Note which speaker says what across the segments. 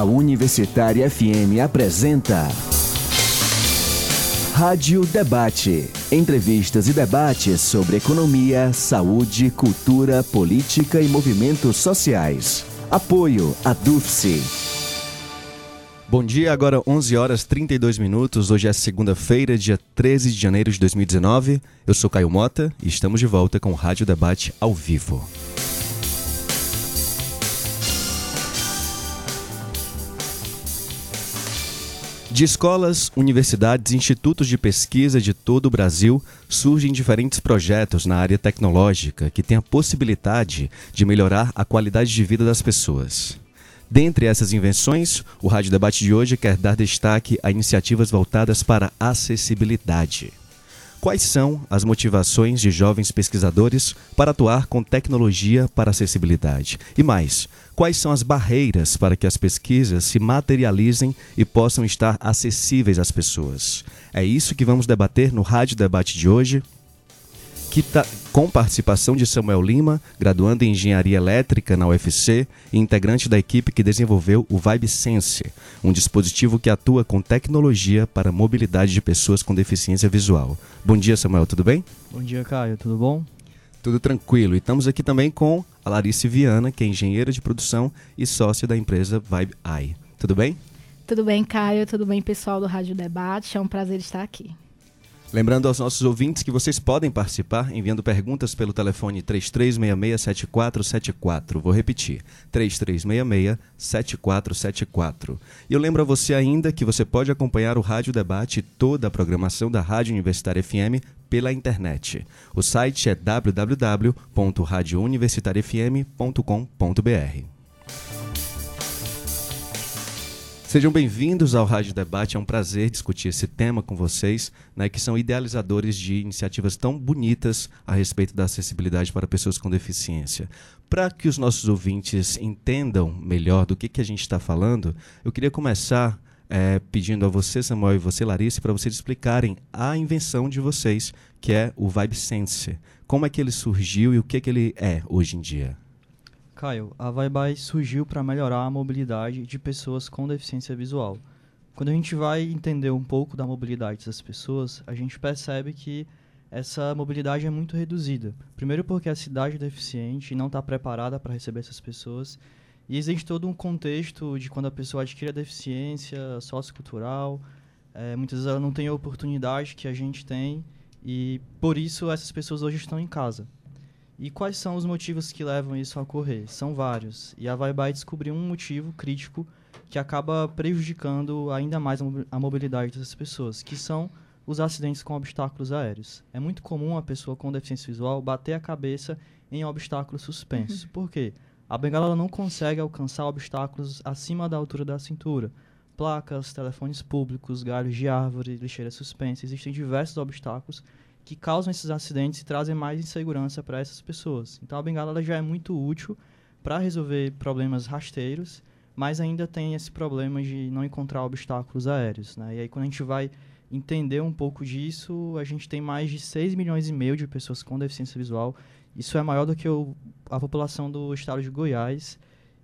Speaker 1: A Universitária FM apresenta Rádio Debate. Entrevistas e debates sobre economia, saúde, cultura, política e movimentos sociais. Apoio a DUFSE.
Speaker 2: Bom dia, agora 11 horas 32 minutos. Hoje é segunda-feira, dia 13 de janeiro de 2019. Eu sou Caio Mota e estamos de volta com o Rádio Debate ao vivo. De escolas, universidades e institutos de pesquisa de todo o Brasil surgem diferentes projetos na área tecnológica que têm a possibilidade de melhorar a qualidade de vida das pessoas. Dentre essas invenções, o Rádio Debate de hoje quer dar destaque a iniciativas voltadas para acessibilidade. Quais são as motivações de jovens pesquisadores para atuar com tecnologia para acessibilidade? E mais, quais são as barreiras para que as pesquisas se materializem e possam estar acessíveis às pessoas? É isso que vamos debater no Rádio Debate de hoje que tá, com participação de Samuel Lima, graduando em Engenharia Elétrica na UFC e integrante da equipe que desenvolveu o Vibe Sense, um dispositivo que atua com tecnologia para mobilidade de pessoas com deficiência visual. Bom dia, Samuel, tudo bem?
Speaker 3: Bom dia, Caio, tudo bom?
Speaker 2: Tudo tranquilo. E estamos aqui também com a Larissa Viana, que é engenheira de produção e sócia da empresa Vibe Eye. Tudo bem?
Speaker 4: Tudo bem, Caio, tudo bem, pessoal do Rádio Debate. É um prazer estar aqui.
Speaker 2: Lembrando aos nossos ouvintes que vocês podem participar enviando perguntas pelo telefone 3366-7474. Vou repetir, 3366-7474. E eu lembro a você ainda que você pode acompanhar o Rádio Debate e toda a programação da Rádio Universitária FM pela internet. O site é www.radiouniversitariafm.com.br. Sejam bem-vindos ao Rádio Debate. É um prazer discutir esse tema com vocês, né, que são idealizadores de iniciativas tão bonitas a respeito da acessibilidade para pessoas com deficiência. Para que os nossos ouvintes entendam melhor do que, que a gente está falando, eu queria começar é, pedindo a você, Samuel, e você, Larissa, para vocês explicarem a invenção de vocês, que é o Vibe Sense. Como é que ele surgiu e o que, que ele é hoje em dia?
Speaker 3: Caio, a Vai surgiu para melhorar a mobilidade de pessoas com deficiência visual. Quando a gente vai entender um pouco da mobilidade das pessoas, a gente percebe que essa mobilidade é muito reduzida. Primeiro porque a cidade é deficiente e não está preparada para receber essas pessoas. E existe todo um contexto de quando a pessoa adquire a deficiência sociocultural, é, muitas vezes ela não tem a oportunidade que a gente tem e por isso essas pessoas hoje estão em casa. E quais são os motivos que levam isso a ocorrer? São vários. E a Vai descobriu um motivo crítico que acaba prejudicando ainda mais a mobilidade das pessoas, que são os acidentes com obstáculos aéreos. É muito comum a pessoa com deficiência visual bater a cabeça em obstáculos suspensos. Uhum. Por quê? A bengala não consegue alcançar obstáculos acima da altura da cintura. Placas, telefones públicos, galhos de árvore, lixeiras suspensas. Existem diversos obstáculos que causam esses acidentes e trazem mais insegurança para essas pessoas. Então a bengala já é muito útil para resolver problemas rasteiros, mas ainda tem esse problema de não encontrar obstáculos aéreos. Né? E aí quando a gente vai entender um pouco disso, a gente tem mais de 6 milhões e meio de pessoas com deficiência visual. Isso é maior do que o, a população do estado de Goiás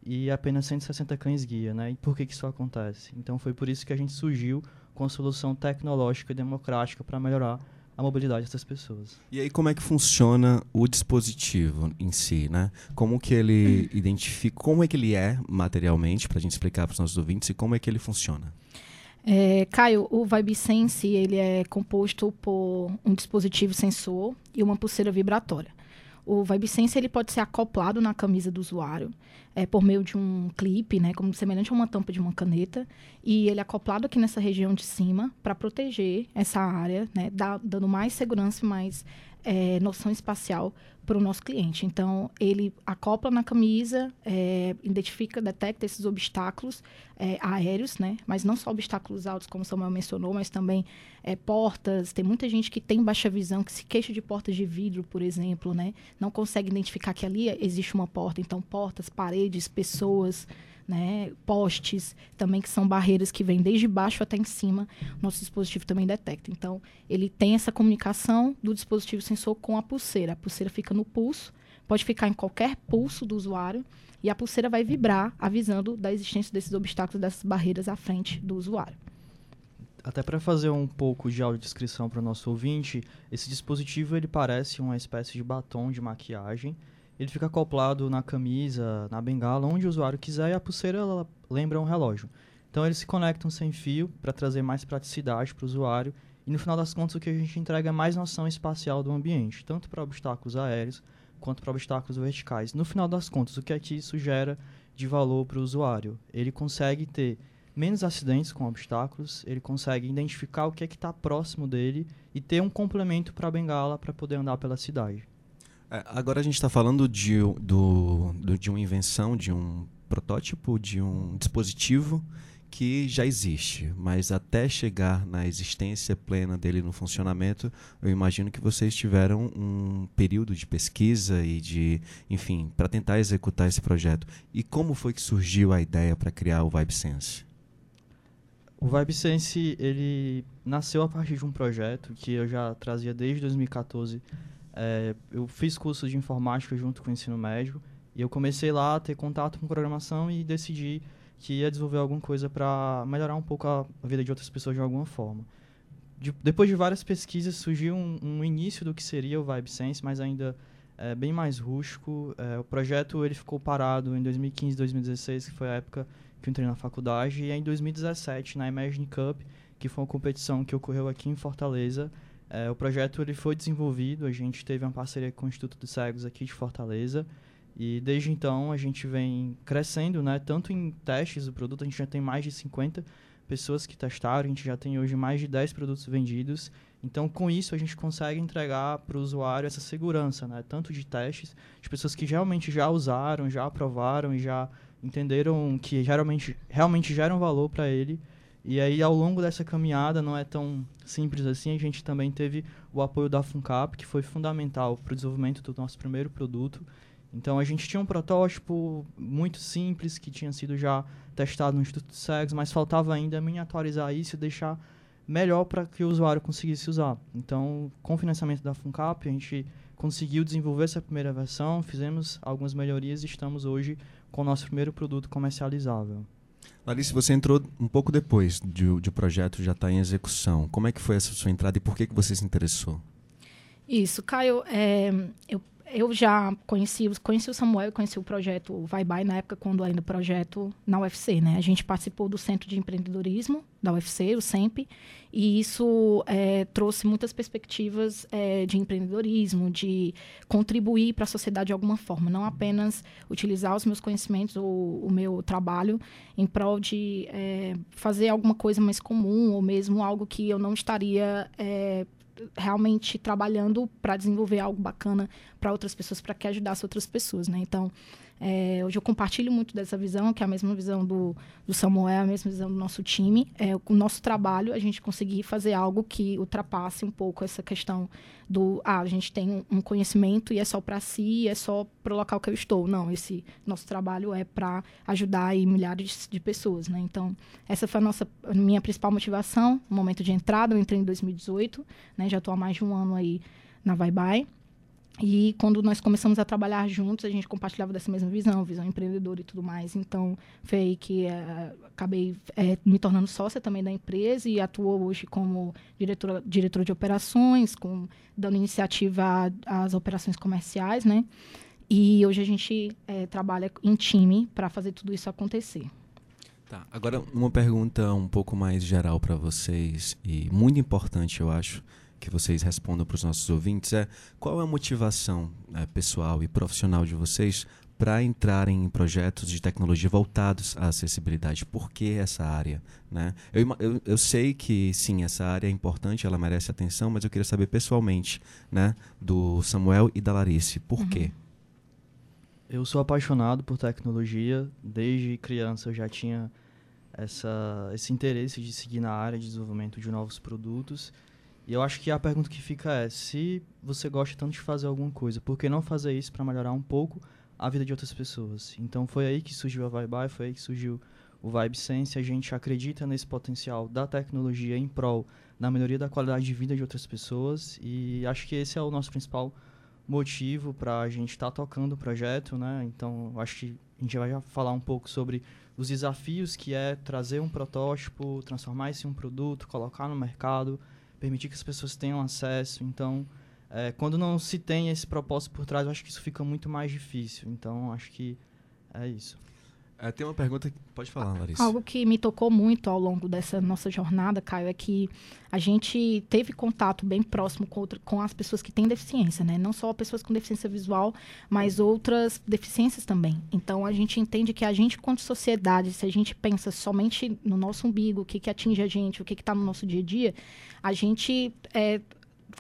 Speaker 3: e apenas 160 cães-guia. Né? E por que, que isso acontece? Então foi por isso que a gente surgiu com a solução tecnológica e democrática para melhorar a mobilidade dessas pessoas.
Speaker 2: E aí como é que funciona o dispositivo em si, né? Como que ele identifica, como é que ele é materialmente, para a gente explicar para os nossos ouvintes, e como é que ele funciona?
Speaker 4: É, Caio, o VibeSense ele é composto por um dispositivo sensor e uma pulseira vibratória. O VibeSense ele pode ser acoplado na camisa do usuário é, por meio de um clipe, né, como semelhante a uma tampa de uma caneta, e ele é acoplado aqui nessa região de cima para proteger essa área, né, dá, dando mais segurança e mais é, noção espacial para o nosso cliente. Então, ele acopla na camisa, é, identifica, detecta esses obstáculos é, aéreos, né? Mas não só obstáculos altos, como o Samuel mencionou, mas também é, portas. Tem muita gente que tem baixa visão, que se queixa de portas de vidro, por exemplo, né? Não consegue identificar que ali existe uma porta. Então, portas, paredes, pessoas né, postes, também que são barreiras que vêm desde baixo até em cima, nosso dispositivo também detecta. Então, ele tem essa comunicação do dispositivo sensor com a pulseira. A pulseira fica no pulso, pode ficar em qualquer pulso do usuário e a pulseira vai vibrar avisando da existência desses obstáculos, dessas barreiras à frente do usuário.
Speaker 3: Até para fazer um pouco de audiodescrição para o nosso ouvinte, esse dispositivo ele parece uma espécie de batom de maquiagem. Ele fica acoplado na camisa, na bengala, onde o usuário quiser, e a pulseira lembra um relógio. Então eles se conectam sem fio para trazer mais praticidade para o usuário e no final das contas o que a gente entrega é mais noção espacial do ambiente, tanto para obstáculos aéreos quanto para obstáculos verticais. No final das contas, o que é que isso gera de valor para o usuário? Ele consegue ter menos acidentes com obstáculos, ele consegue identificar o que é que está próximo dele e ter um complemento para a bengala para poder andar pela cidade.
Speaker 2: É, agora a gente está falando de, do, do, de uma invenção, de um protótipo, de um dispositivo que já existe, mas até chegar na existência plena dele no funcionamento, eu imagino que vocês tiveram um período de pesquisa e de, enfim, para tentar executar esse projeto. E como foi que surgiu a ideia para criar o VibeSense?
Speaker 3: O VibeSense ele nasceu a partir de um projeto que eu já trazia desde 2014. É, eu fiz curso de informática junto com o ensino médio e eu comecei lá a ter contato com programação e decidi que ia desenvolver alguma coisa para melhorar um pouco a, vida de outras pessoas de alguma forma. De, depois de várias pesquisas, surgiu um, um, início do que seria o VibeSense, mas ainda é, bem mais rústico. É, o projeto ele ficou parado em 2015, 2016, que foi a época que eu entrei na faculdade, e em 2017, na Imagine Cup, que foi uma competição que ocorreu aqui em Fortaleza, é, o projeto ele foi desenvolvido, a gente teve uma parceria com o Instituto dos Cegos aqui de Fortaleza, e desde então a gente vem crescendo, né? Tanto em testes do produto, a gente já tem mais de 50 pessoas que testaram, a gente já tem hoje mais de 10 produtos vendidos. Então, com isso, a gente consegue entregar para o usuário essa segurança, né? Tanto de testes, de pessoas que realmente já usaram, já aprovaram e já entenderam que geralmente, realmente geram valor para ele. E aí, ao longo dessa caminhada, não é tão simples assim, a gente também teve o apoio da FUNCAP, que foi fundamental para o desenvolvimento do nosso primeiro produto. Então a gente tinha um protótipo muito simples que tinha sido já testado no Instituto SEGS, mas faltava ainda miniaturizar isso e deixar melhor para que o usuário conseguisse usar. Então, com o financiamento da FUNCAP, a gente conseguiu desenvolver essa primeira versão, fizemos algumas melhorias e estamos hoje com o nosso primeiro produto comercializável.
Speaker 2: Larissa, você entrou um pouco depois de, de projeto já estar tá em execução. Como é que foi essa sua entrada e por que, que você se interessou?
Speaker 4: Isso, Caio, é, eu eu já conheci, conheci o Samuel, conheci o projeto Vai By na época quando ainda projeto na UFC, né? A gente participou do Centro de Empreendedorismo da UFC, o SEMP, e isso é, trouxe muitas perspectivas é, de empreendedorismo, de contribuir para a sociedade de alguma forma, não apenas utilizar os meus conhecimentos ou o meu trabalho em prol de é, fazer alguma coisa mais comum ou mesmo algo que eu não estaria é, realmente trabalhando para desenvolver algo bacana para outras pessoas, para que ajudasse outras pessoas, né? Então, é, hoje eu compartilho muito dessa visão, que é a mesma visão do, do Samuel, a mesma visão do nosso time. É, o nosso trabalho, a gente conseguir fazer algo que ultrapasse um pouco essa questão do, ah, a gente tem um conhecimento e é só para si, é só para o local que eu estou. Não, esse nosso trabalho é para ajudar aí milhares de pessoas, né? Então, essa foi a nossa, a minha principal motivação, no momento de entrada, eu entrei em 2018, né? Já estou há mais de um ano aí na Vai Bye. E quando nós começamos a trabalhar juntos, a gente compartilhava dessa mesma visão, visão empreendedora e tudo mais. Então, foi aí que é, acabei é, me tornando sócia também da empresa e atuo hoje como diretora, diretora de operações, com, dando iniciativa às operações comerciais, né? E hoje a gente é, trabalha em time para fazer tudo isso acontecer.
Speaker 2: Tá, agora uma pergunta um pouco mais geral para vocês e muito importante, eu acho que vocês respondam para os nossos ouvintes é qual é a motivação né, pessoal e profissional de vocês para entrarem em projetos de tecnologia voltados à acessibilidade. Por que essa área? Né? Eu, eu, eu, sei que sim, essa área é importante, ela merece atenção, mas eu queria saber pessoalmente né, do Samuel e da Larice. Por uhum. quê?
Speaker 3: Eu sou apaixonado por tecnologia. Desde criança eu já tinha essa, esse interesse de seguir na área de desenvolvimento de novos produtos. E eu acho que a pergunta que fica é: se você gosta tanto de fazer alguma coisa, por que não fazer isso para melhorar um pouco a vida de outras pessoas? Então foi aí que surgiu a Vibe, foi aí que surgiu o Vibe Sense. A gente acredita nesse potencial da tecnologia em prol da melhoria da qualidade de vida de outras pessoas e acho que esse é o nosso principal motivo para a gente estar tá tocando o projeto, né? Então, acho que a gente vai já falar um pouco sobre os desafios que é trazer um protótipo, transformar isso em um produto, colocar no mercado, permitir que as pessoas tenham acesso. Então, é, quando não se tem esse propósito por trás, eu acho que isso fica muito mais difícil. Então, acho que é isso.
Speaker 2: É, tem uma pergunta que pode falar, Larissa.
Speaker 4: Algo que me tocou muito ao longo dessa nossa jornada, Caio, é que a gente teve contato bem próximo com, outra, com as pessoas que têm deficiência, né? Não só pessoas com deficiência visual, mas outras deficiências também. Então a gente entende que a gente, quanto sociedade, se a gente pensa somente no nosso umbigo, o que, que atinge a gente, o que está no nosso dia a dia, a gente é,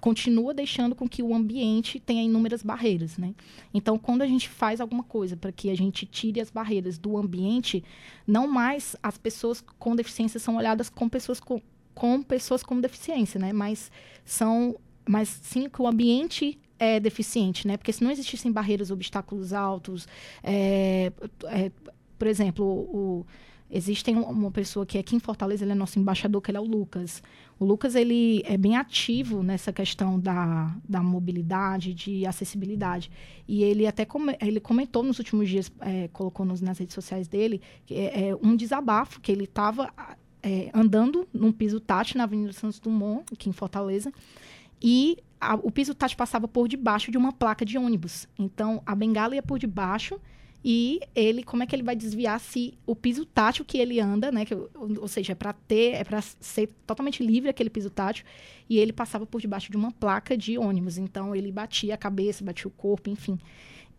Speaker 4: continua deixando com que o ambiente tenha inúmeras barreiras, né? Então, quando a gente faz alguma coisa para que a gente tire as barreiras do ambiente, não mais as pessoas com deficiência são olhadas como pessoas com, com pessoas com deficiência, né? Mas são, mas sim que o ambiente é deficiente, né? Porque se não existissem barreiras, obstáculos altos, é, é, por exemplo, o Existem uma pessoa que é aqui em Fortaleza, ele é nosso embaixador, que ele é o Lucas. O Lucas, ele é bem ativo nessa questão da, da mobilidade, de acessibilidade. E ele até ele comentou nos últimos dias, é, colocou nos, nas redes sociais dele, é, é um desabafo, que ele estava é, andando num piso tátil na Avenida Santos Dumont, aqui em Fortaleza, e a, o piso tátil passava por debaixo de uma placa de ônibus. Então, a bengala ia por debaixo e ele, como é que ele vai desviar se o piso tátil que ele anda, né? Que, ou seja, é para ter, é para ser totalmente livre aquele piso tátil. E ele passava por debaixo de uma placa de ônibus. Então ele batia a cabeça, batia o corpo, enfim.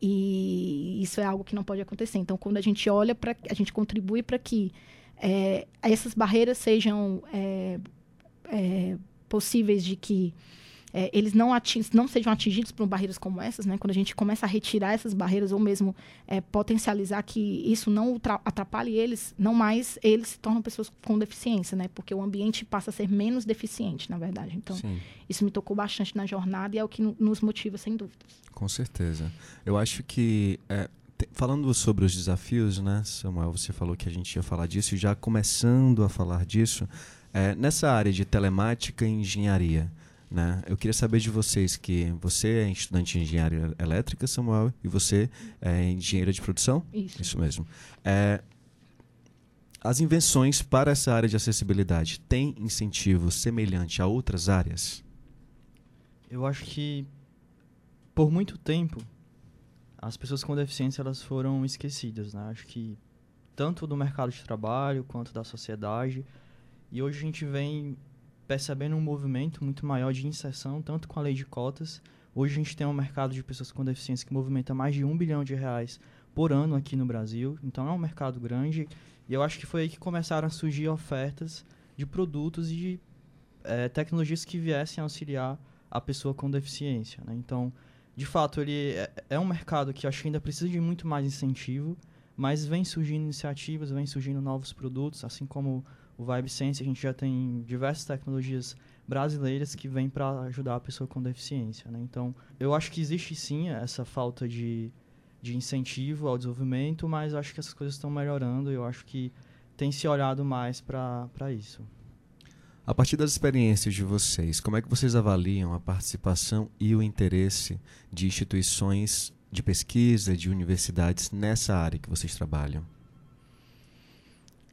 Speaker 4: E isso é algo que não pode acontecer. Então, quando a gente olha para, a gente contribui para que é, essas barreiras sejam é, é, possíveis de que é, eles não, não sejam atingidos por barreiras como essas, né? Quando a gente começa a retirar essas barreiras ou mesmo é, potencializar que isso não atrapalhe eles, não mais eles se tornam pessoas com deficiência, né? Porque o ambiente passa a ser menos deficiente, na verdade. Então, Sim. isso me tocou bastante na jornada e é o que nos motiva, sem dúvidas.
Speaker 2: Com certeza. Eu acho que é, falando sobre os desafios, né, Samuel, você falou que a gente ia falar disso, e já começando a falar disso, é, nessa área de telemática e engenharia, né? Eu queria saber de vocês que você é estudante de engenharia elétrica, Samuel, e você é engenheira de produção?
Speaker 4: Isso.
Speaker 2: Isso mesmo. É, as invenções para essa área de acessibilidade têm incentivo semelhante a outras áreas?
Speaker 3: Eu acho que por muito tempo as pessoas com deficiência elas foram esquecidas, né? Acho que tanto do mercado de trabalho quanto da sociedade. E hoje a gente vem percebendo um movimento muito maior de inserção, tanto com a lei de cotas. Hoje a gente tem um mercado de pessoas com deficiência que movimenta mais de um bilhão de reais por ano aqui no Brasil. Então é um mercado grande. E eu acho que foi aí que começaram a surgir ofertas de produtos e de é, tecnologias que viessem auxiliar a pessoa com deficiência. Né? Então, de fato, ele é, é um mercado que acho que ainda precisa de muito mais incentivo, mas vem surgindo iniciativas, vem surgindo novos produtos, assim como o Vibe Sense, a gente já tem diversas tecnologias brasileiras que vêm para ajudar a pessoa com deficiência. Né? Então, eu acho que existe sim essa falta de, de incentivo ao desenvolvimento, mas acho que essas coisas estão melhorando e eu acho que tem se olhado mais para isso.
Speaker 2: A partir das experiências de vocês, como é que vocês avaliam a participação e o interesse de instituições de pesquisa, de universidades nessa área que vocês trabalham?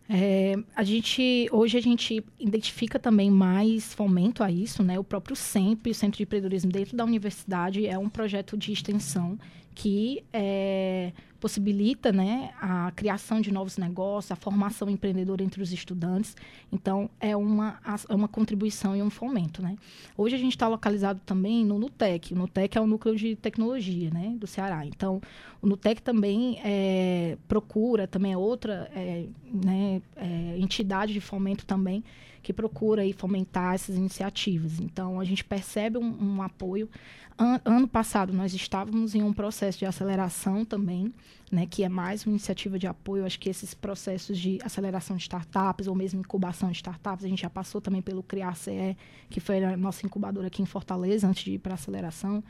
Speaker 4: É, a gente hoje a gente identifica também mais fomento a isso, né? O próprio SEMP, o Centro de Empreendedorismo dentro da universidade, é um projeto de extensão que é, possibilita né, a criação de novos negócios, a formação empreendedora entre os estudantes. Então, é uma, é uma contribuição e um fomento. Né? Hoje a gente está localizado também no NUTEC. O NUTEC é o núcleo de tecnologia né, do Ceará. Então, o NUTEC também é, procura, também é outra é, né, é, entidade de fomento também, que procura aí, fomentar essas iniciativas. Então, a gente percebe um, um apoio An ano passado, nós estávamos em um processo de aceleração também, né, que é mais uma iniciativa de apoio. Acho que esses processos de aceleração de startups ou mesmo incubação de startups, a gente já passou também pelo CRIACE, que foi a nossa incubadora aqui em Fortaleza, antes de ir para a aceleração.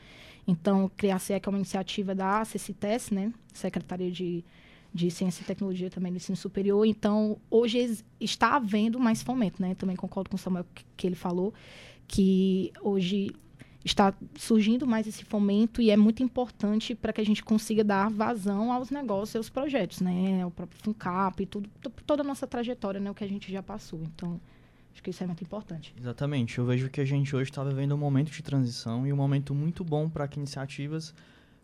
Speaker 4: Então, o CRIACE que é uma iniciativa da CCTES, né, Secretaria de, de Ciência e Tecnologia também do Ensino Superior. Então, hoje está havendo mais fomento, né? Também concordo com o Samuel que, que ele falou, que hoje está surgindo mais esse fomento e é muito importante para que a gente consiga dar vazão aos negócios, aos projetos, né? O próprio FUNCAP e tudo, toda a nossa trajetória, né? O que a gente já passou. Então, acho que isso é muito importante.
Speaker 3: Exatamente. Eu vejo que a gente hoje está vivendo um momento de transição e um momento muito bom para que iniciativas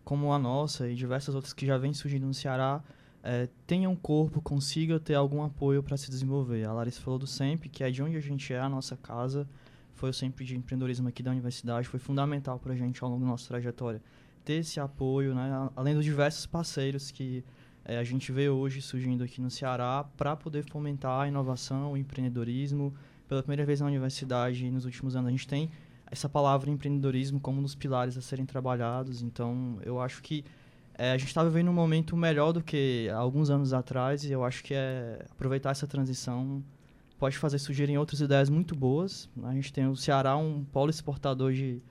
Speaker 3: como a nossa e diversas outras que já vêm surgindo no Ceará é, tenham corpo, consiga ter algum apoio para se desenvolver. A Larissa falou do SEMP, que é de onde a gente é, a nossa casa, foi o sempre de empreendedorismo aqui da universidade, foi fundamental para a gente ao longo da nossa trajetória ter esse apoio, né? além dos diversos parceiros que é, a gente vê hoje surgindo aqui no Ceará para poder fomentar a inovação, o empreendedorismo. Pela primeira vez na universidade, nos últimos anos, a gente tem essa palavra empreendedorismo como um dos pilares a serem trabalhados. Então, eu acho que é, a gente está vivendo um momento melhor do que alguns anos atrás e eu acho que é aproveitar essa transição pode fazer surgirem outras ideias muito boas. A gente tem o Ceará, um polo exportador de,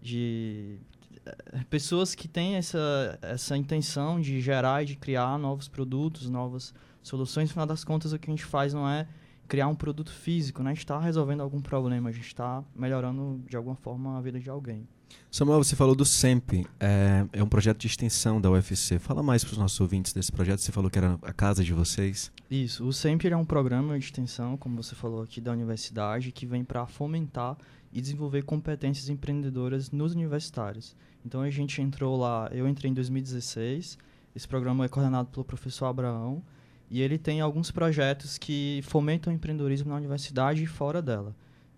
Speaker 3: de eh, pessoas que têm essa, essa intenção de gerar e de criar novos produtos, novas soluções. No final das contas, o que a gente faz não é criar um produto físico, né? a gente está resolvendo algum problema, a gente está melhorando de alguma forma a vida de alguém.
Speaker 2: Samuel, você falou do SEMP, é, é um projeto de extensão da UFC. Fala mais para os nossos ouvintes desse projeto. Você falou que era a casa de vocês.
Speaker 3: Isso, o SEMP é um programa de extensão, como você falou aqui, da universidade, que vem para fomentar e desenvolver competências empreendedoras nos universitários. Então a gente entrou lá, eu entrei em 2016, esse programa é coordenado pelo professor Abraão, e ele tem alguns projetos que fomentam o empreendedorismo na universidade e fora dela.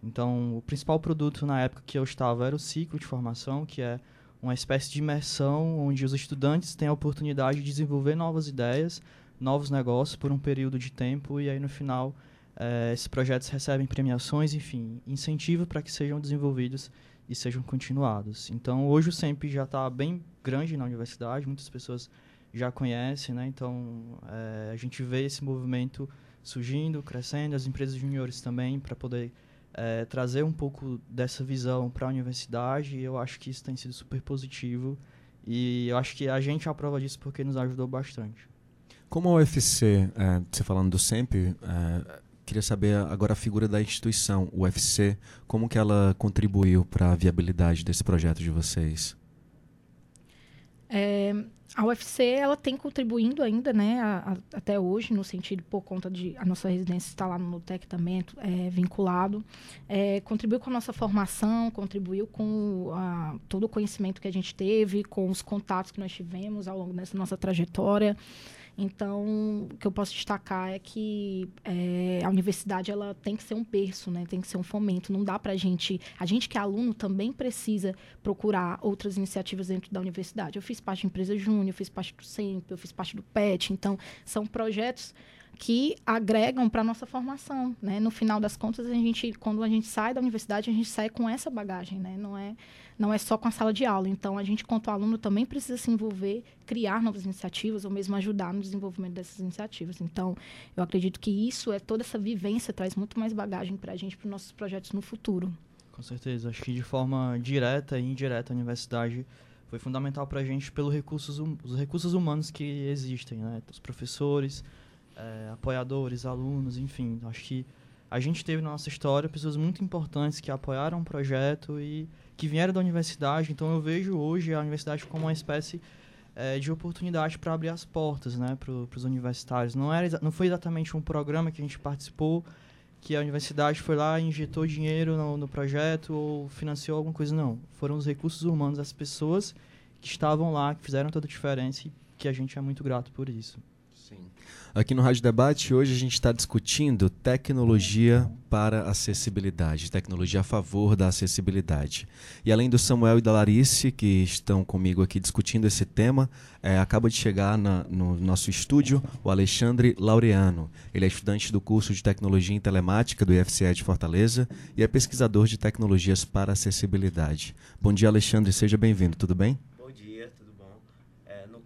Speaker 3: Então, o principal produto na época que eu estava era o ciclo de formação, que é uma espécie de imersão onde os estudantes têm a oportunidade de desenvolver novas ideias, novos negócios por um período de tempo e aí no final eh, esses projetos recebem premiações, enfim, incentivo para que sejam desenvolvidos e sejam continuados. Então, hoje o SEMP já está bem grande na universidade, muitas pessoas já conhecem, né? Então, eh, a gente vê esse movimento surgindo, crescendo, as empresas juniores também, para poder é, trazer um pouco dessa visão para a universidade. E eu acho que isso tem sido super positivo. E eu acho que a gente é a prova disso porque nos ajudou bastante.
Speaker 2: Como a UFC, é, você falando do SEMP, é, queria saber agora a figura da instituição, o UFC, como que ela contribuiu para a viabilidade desse projeto de vocês?
Speaker 4: É, a UFC ela tem contribuindo ainda, né, a, a, até hoje, no sentido por conta de a nossa residência está lá no Nutec também, é, vinculado, é, contribuiu com a nossa formação, contribuiu com a, todo o conhecimento que a gente teve, com os contatos que nós tivemos ao longo dessa nossa trajetória. Então, o que eu posso destacar é que é, a universidade ela tem que ser um berço, né? tem que ser um fomento. Não dá para a gente. A gente que é aluno também precisa procurar outras iniciativas dentro da universidade. Eu fiz parte de empresa júnior, eu fiz parte do SEMP, eu fiz parte do PET. Então, são projetos que agregam para a nossa formação, né? No final das contas, a gente, quando a gente sai da universidade, a gente sai com essa bagagem, né? Não é, não é só com a sala de aula. Então, a gente, quanto aluno, também precisa se envolver, criar novas iniciativas ou mesmo ajudar no desenvolvimento dessas iniciativas. Então, eu acredito que isso é toda essa vivência traz muito mais bagagem para a gente, para os nossos projetos no futuro.
Speaker 3: Com certeza. Acho que de forma direta e indireta, a universidade foi fundamental para a gente pelos recursos, hum, os recursos humanos que existem, né? Os professores, é, apoiadores, alunos, enfim. Acho que a gente teve na nossa história pessoas muito importantes que apoiaram o projeto e que vieram da universidade. Então eu vejo hoje a universidade como uma espécie é, de oportunidade para abrir as portas né, para os universitários. Não, era, não foi exatamente um programa que a gente participou, que a universidade foi lá e injetou dinheiro no, no projeto ou financiou alguma coisa, não. Foram os recursos humanos, as pessoas que estavam lá, que fizeram toda a diferença e que a gente é muito grato por isso.
Speaker 2: Sim. Aqui no Rádio Debate, hoje a gente está discutindo tecnologia para acessibilidade, tecnologia a favor da acessibilidade. E além do Samuel e da Larice, que estão comigo aqui discutindo esse tema, é, acaba de chegar na, no nosso estúdio o Alexandre Laureano. Ele é estudante do curso de Tecnologia em Telemática do IFCE de Fortaleza e é pesquisador de tecnologias para acessibilidade. Bom dia, Alexandre, seja bem-vindo, tudo bem?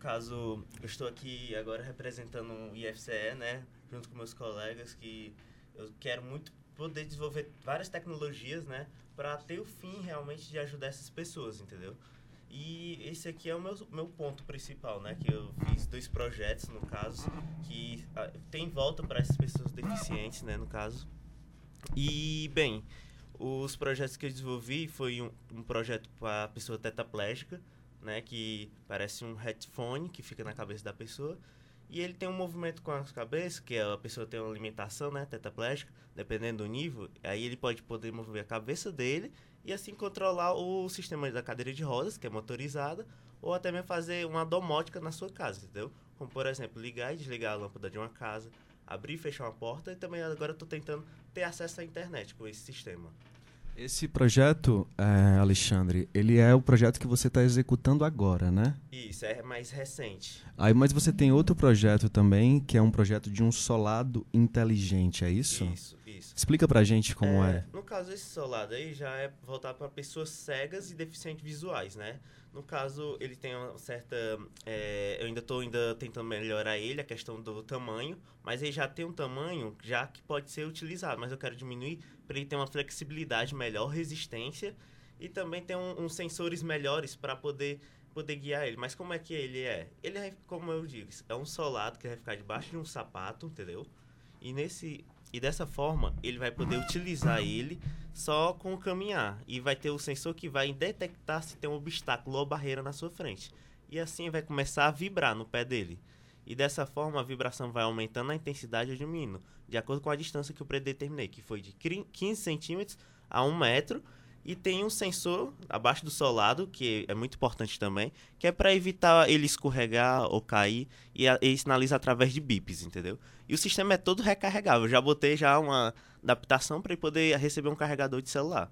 Speaker 5: Caso, eu estou aqui agora representando o IFCE, né, junto com meus colegas, que eu quero muito poder desenvolver várias tecnologias, né, para ter o fim realmente de ajudar essas pessoas, entendeu? E esse aqui é o meu, meu ponto principal, né? Que eu fiz dois projetos, no caso, que ah, tem volta para essas pessoas deficientes, né? No caso. E, bem, Os projetos que eu desenvolvi foi um, um projeto para pessoa tetraplégica, né, que parece um headphone que fica na cabeça da pessoa. E ele tem um movimento com as cabeças, que a pessoa tem uma alimentação, né, tetraplégica, dependendo do nível, aí ele pode poder mover a cabeça dele e assim controlar o sistema da cadeira de rodas, que é motorizada, ou até mesmo fazer uma domótica na sua casa, entendeu? Como, por exemplo, ligar e desligar a lâmpada de uma casa, abrir e fechar uma porta, e também agora estou tentando ter acesso à internet com esse sistema.
Speaker 2: Esse projeto, é, Alexandre, ele é o projeto que você está executando agora, né?
Speaker 5: Isso, é mais recente.
Speaker 2: Aí, mas você tem outro projeto também, que é um projeto de um solado inteligente, é isso?
Speaker 5: Isso, isso.
Speaker 2: Explica pra gente como é. é.
Speaker 5: No caso, esse solado aí já é voltado para pessoas cegas e deficientes visuais, né? No caso, ele tem uma certa. É, eu ainda estou ainda tentando melhorar ele, a questão do tamanho, mas ele já tem um tamanho já que pode ser utilizado, mas eu quero diminuir para ele ter uma flexibilidade melhor, resistência e também ter uns um, um sensores melhores para poder poder guiar ele. Mas como é que ele é? Ele é, como eu digo, é um solado que vai ficar debaixo de um sapato, entendeu? E nesse e dessa forma, ele vai poder utilizar ele só com o caminhar. E vai ter o sensor que vai detectar se tem um obstáculo ou barreira na sua frente. E assim vai começar a vibrar no pé dele. E dessa forma, a vibração vai aumentando a intensidade ou diminuindo, de acordo com a distância que eu predeterminei, que foi de 15 centímetros a 1 metro e tem um sensor abaixo do solado, que é muito importante também, que é para evitar ele escorregar ou cair e ele sinaliza através de bips, entendeu? E o sistema é todo recarregável. Eu já botei já uma adaptação para ele poder receber um carregador de celular.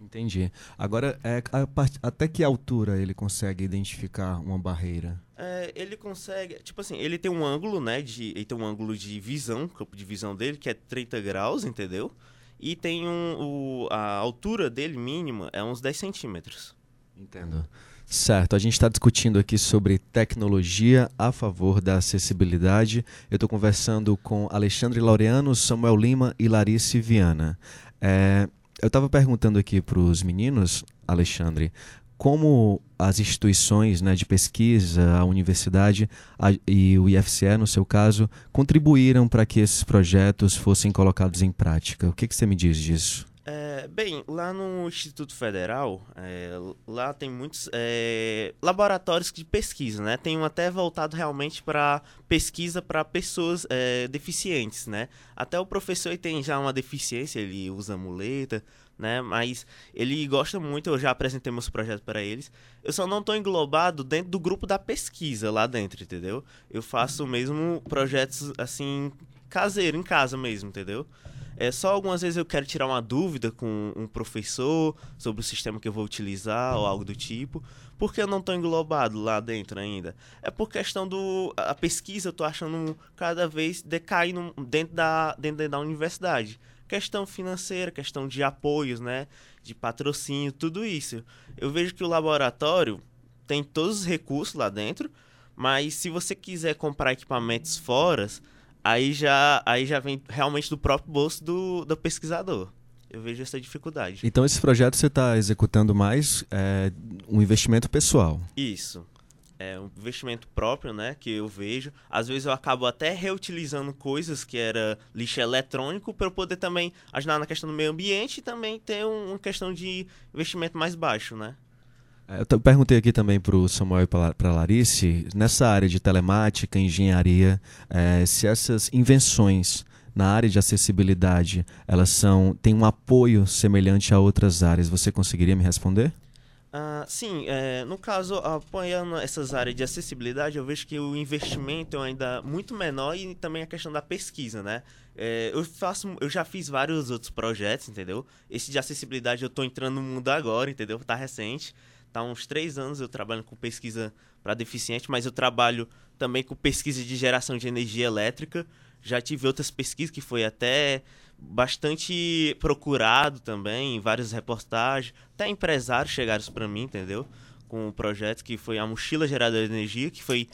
Speaker 2: Entendi. Agora, é, a, até que altura ele consegue identificar uma barreira?
Speaker 5: É, ele consegue, tipo assim, ele tem um ângulo, né, de, ele tem um ângulo de visão, campo de visão dele, que é 30 graus, entendeu? E tem um. O, a altura dele mínima é uns 10 centímetros.
Speaker 2: Entendo. Certo, a gente está discutindo aqui sobre tecnologia a favor da acessibilidade. Eu estou conversando com Alexandre Laureano, Samuel Lima e Larice Viana. É, eu estava perguntando aqui para os meninos, Alexandre, como as instituições né, de pesquisa, a universidade a, e o IFCE, no seu caso, contribuíram para que esses projetos fossem colocados em prática. O que, que você me diz disso?
Speaker 5: É, bem, lá no Instituto Federal, é, lá tem muitos é, laboratórios de pesquisa, né? Tem um até voltado realmente para pesquisa para pessoas é, deficientes, né? Até o professor tem já uma deficiência, ele usa muleta, né? Mas ele gosta muito, eu já apresentei meus projetos para eles. Eu só não estou englobado dentro do grupo da pesquisa lá dentro, entendeu? Eu faço mesmo projetos assim caseiro em casa mesmo, entendeu? É só algumas vezes eu quero tirar uma dúvida com um professor sobre o sistema que eu vou utilizar ou algo do tipo. Porque eu não estou englobado lá dentro ainda? É por questão do a pesquisa, eu estou achando cada vez decaindo dentro da dentro da universidade questão financeira, questão de apoios, né? De patrocínio, tudo isso. Eu vejo que o laboratório tem todos os recursos lá dentro, mas se você quiser comprar equipamentos fora, aí já, aí já vem realmente do próprio bolso do, do pesquisador. Eu vejo essa dificuldade.
Speaker 2: Então, esse projeto você está executando mais é, um investimento pessoal.
Speaker 5: Isso é um investimento próprio, né, que eu vejo. Às vezes eu acabo até reutilizando coisas que era lixo eletrônico para eu poder também ajudar na questão do meio ambiente e também ter um, uma questão de investimento mais baixo, né?
Speaker 2: É, eu perguntei aqui também para o Samuel e para a Larice, nessa área de telemática, engenharia, é, se essas invenções na área de acessibilidade, elas são têm um apoio semelhante a outras áreas. Você conseguiria me responder?
Speaker 5: Uh, sim, é, no caso, apoiando essas áreas de acessibilidade, eu vejo que o investimento é ainda muito menor e também a questão da pesquisa, né? É, eu faço, eu já fiz vários outros projetos, entendeu? Esse de acessibilidade eu estou entrando no mundo agora, entendeu? Tá recente, tá uns três anos eu trabalho com pesquisa para deficiente, mas eu trabalho também com pesquisa de geração de energia elétrica. Já tive outras pesquisas que foi até bastante procurado também, em várias reportagens. Até empresários chegaram para mim, entendeu? Com um projeto que foi a Mochila Geradora de Energia, que foi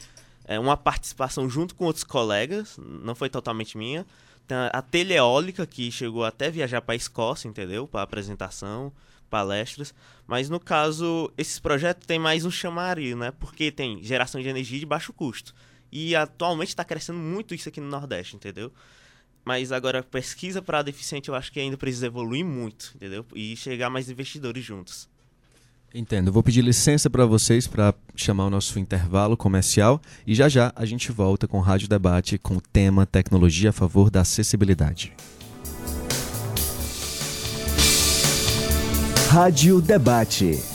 Speaker 5: é, uma participação junto com outros colegas, não foi totalmente minha. Tem a Teleeólica, que chegou até viajar para a Escócia, entendeu? Para apresentação, palestras. Mas no caso, esses projetos têm mais um chamario, né? Porque tem geração de energia de baixo custo. E atualmente está crescendo muito isso aqui no Nordeste, entendeu? Mas agora pesquisa para deficiente eu acho que ainda precisa evoluir muito, entendeu? E chegar mais investidores juntos.
Speaker 2: Entendo. Vou pedir licença para vocês para chamar o nosso intervalo comercial e já já a gente volta com o Rádio Debate com o tema Tecnologia a favor da acessibilidade.
Speaker 1: Rádio Debate.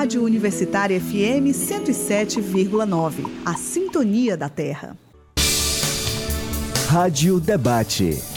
Speaker 6: Rádio Universitária FM 107,9. A Sintonia da Terra.
Speaker 1: Rádio Debate.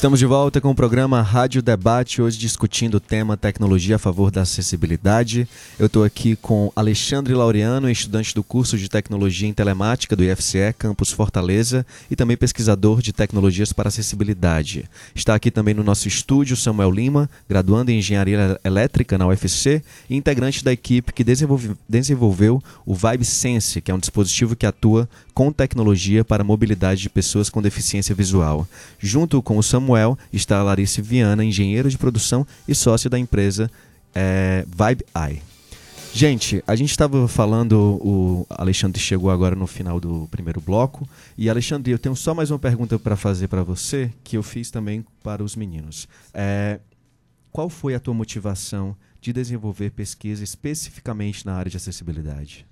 Speaker 2: Estamos de volta com o programa Rádio Debate, hoje discutindo o tema tecnologia a favor da acessibilidade. Eu estou aqui com Alexandre Laureano, estudante do curso de Tecnologia em Telemática do IFCE, Campus Fortaleza, e também pesquisador de tecnologias para acessibilidade. Está aqui também no nosso estúdio Samuel Lima, graduando em Engenharia Elétrica na UFC e integrante da equipe que desenvolve, desenvolveu o Vibe Sense, que é um dispositivo que atua com tecnologia para a mobilidade de pessoas com deficiência visual. Junto com o Samuel está a Larissa Viana, engenheira de produção e sócia da empresa é, Vibe Eye. Gente, a gente estava falando, o Alexandre chegou agora no final do primeiro bloco. E Alexandre, eu tenho só mais uma pergunta para fazer para você, que eu fiz também para os meninos. É, qual foi a tua motivação de desenvolver pesquisa especificamente na área de acessibilidade?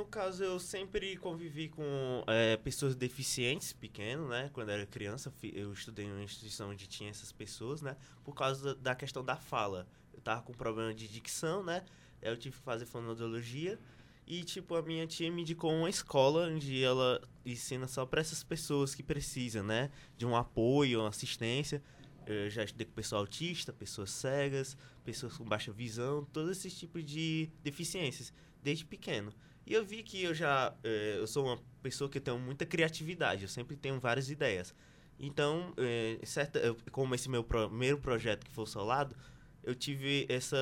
Speaker 5: No caso, eu sempre convivi com é, pessoas deficientes, pequeno, né? Quando era criança, eu estudei em uma instituição onde tinha essas pessoas, né? Por causa da, questão da fala. Eu tava com problema de dicção, né? Eu tive que fazer fonoaudiologia. E, tipo, a minha tia me indicou uma escola onde ela ensina só para essas pessoas que precisam, né? De um apoio, uma assistência. Eu já estudei com pessoa autista, pessoas cegas, pessoas com baixa visão, todos esses tipos de deficiências, desde pequeno. E eu vi que eu já. Eh, eu sou uma pessoa que tem muita criatividade, eu sempre tenho várias ideias. Então, eh, certa, eu, como esse meu primeiro projeto que foi Solado, eu tive essa,